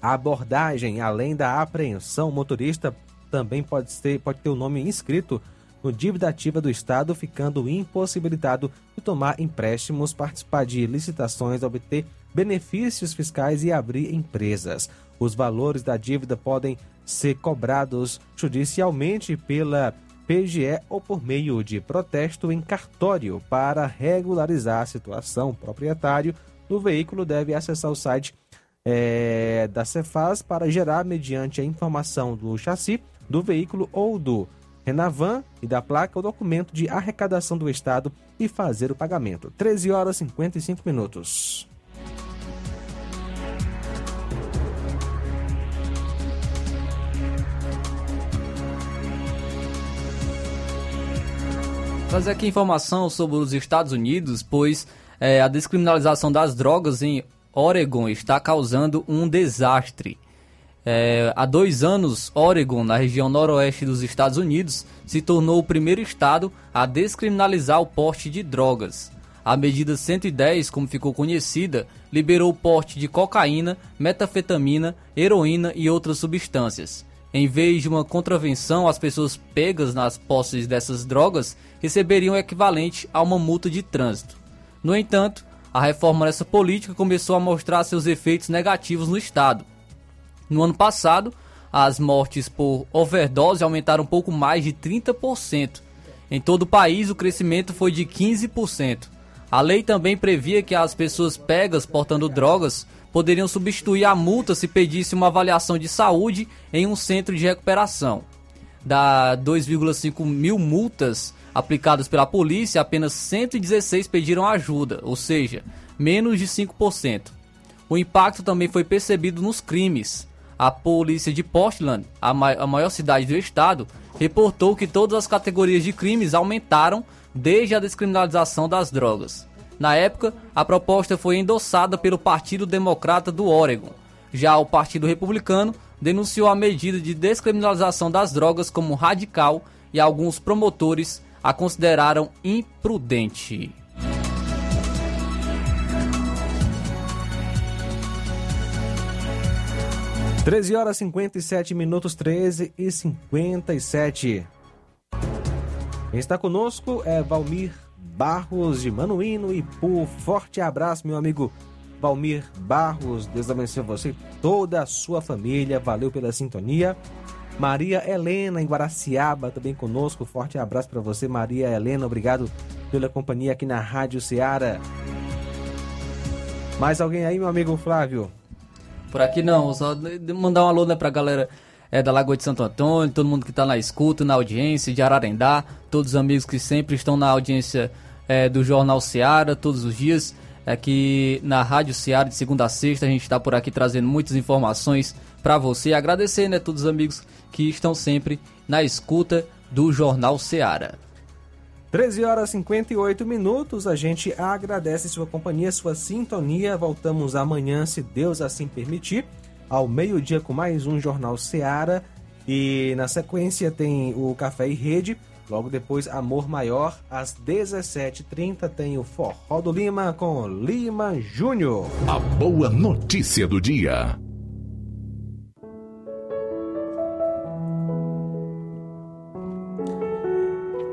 abordagem. Além da apreensão, o motorista também pode, ser, pode ter o nome inscrito no dívida ativa do Estado, ficando impossibilitado de tomar empréstimos, participar de licitações, obter benefícios fiscais e abrir empresas. Os valores da dívida podem ser cobrados judicialmente pela PGE ou por meio de protesto em cartório para regularizar a situação. O proprietário do veículo deve acessar o site é, da Cefaz para gerar, mediante a informação do chassi do veículo ou do Renavan e da placa, o documento de arrecadação do Estado e fazer o pagamento. 13 horas e 55 minutos. Trazer aqui informação sobre os Estados Unidos, pois é, a descriminalização das drogas em Oregon está causando um desastre. É, há dois anos, Oregon, na região noroeste dos Estados Unidos, se tornou o primeiro estado a descriminalizar o porte de drogas. A medida 110, como ficou conhecida, liberou o porte de cocaína, metafetamina, heroína e outras substâncias. Em vez de uma contravenção, as pessoas pegas nas posses dessas drogas receberiam o equivalente a uma multa de trânsito. No entanto, a reforma dessa política começou a mostrar seus efeitos negativos no Estado. No ano passado, as mortes por overdose aumentaram um pouco mais de 30%. Em todo o país, o crescimento foi de 15%. A lei também previa que as pessoas pegas portando drogas poderiam substituir a multa se pedisse uma avaliação de saúde em um centro de recuperação. Da 2,5 mil multas aplicadas pela polícia, apenas 116 pediram ajuda, ou seja, menos de 5%. O impacto também foi percebido nos crimes. A polícia de Portland, a, ma a maior cidade do estado, reportou que todas as categorias de crimes aumentaram desde a descriminalização das drogas. Na época, a proposta foi endossada pelo Partido Democrata do Oregon. Já o Partido Republicano denunciou a medida de descriminalização das drogas como radical e alguns promotores a consideraram imprudente. 13 horas 57 minutos, 13 e 57. Quem está conosco é Valmir Barros de Manuíno e por forte abraço, meu amigo Valmir Barros. Deus abençoe você e toda a sua família. Valeu pela sintonia. Maria Helena em Guaraciaba também conosco. Forte abraço para você, Maria Helena. Obrigado pela companhia aqui na Rádio Ceará. Mais alguém aí, meu amigo Flávio? Por aqui não, só mandar um alô né, pra galera é, da Lagoa de Santo Antônio, todo mundo que tá na escuta, na audiência, de Ararendá, todos os amigos que sempre estão na audiência é, do Jornal Seara, todos os dias. Aqui na Rádio Seara, de segunda a sexta, a gente está por aqui trazendo muitas informações para você. Agradecer, né, todos os amigos que estão sempre na escuta do Jornal Seara. 13 horas e 58 minutos. A gente agradece sua companhia, sua sintonia. Voltamos amanhã, se Deus assim permitir, ao meio-dia com mais um Jornal Seara. E na sequência tem o Café e Rede. Logo depois, Amor Maior. Às 17h30 tem o Forró do Lima com Lima Júnior. A boa notícia do dia.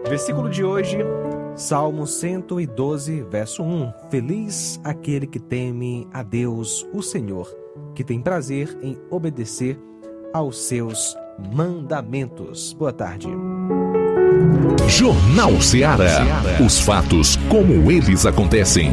Versículo de hoje, Salmo 112, verso 1. Feliz aquele que teme a Deus, o Senhor, que tem prazer em obedecer aos seus mandamentos. Boa tarde. Jornal Ceará. Os fatos como eles acontecem.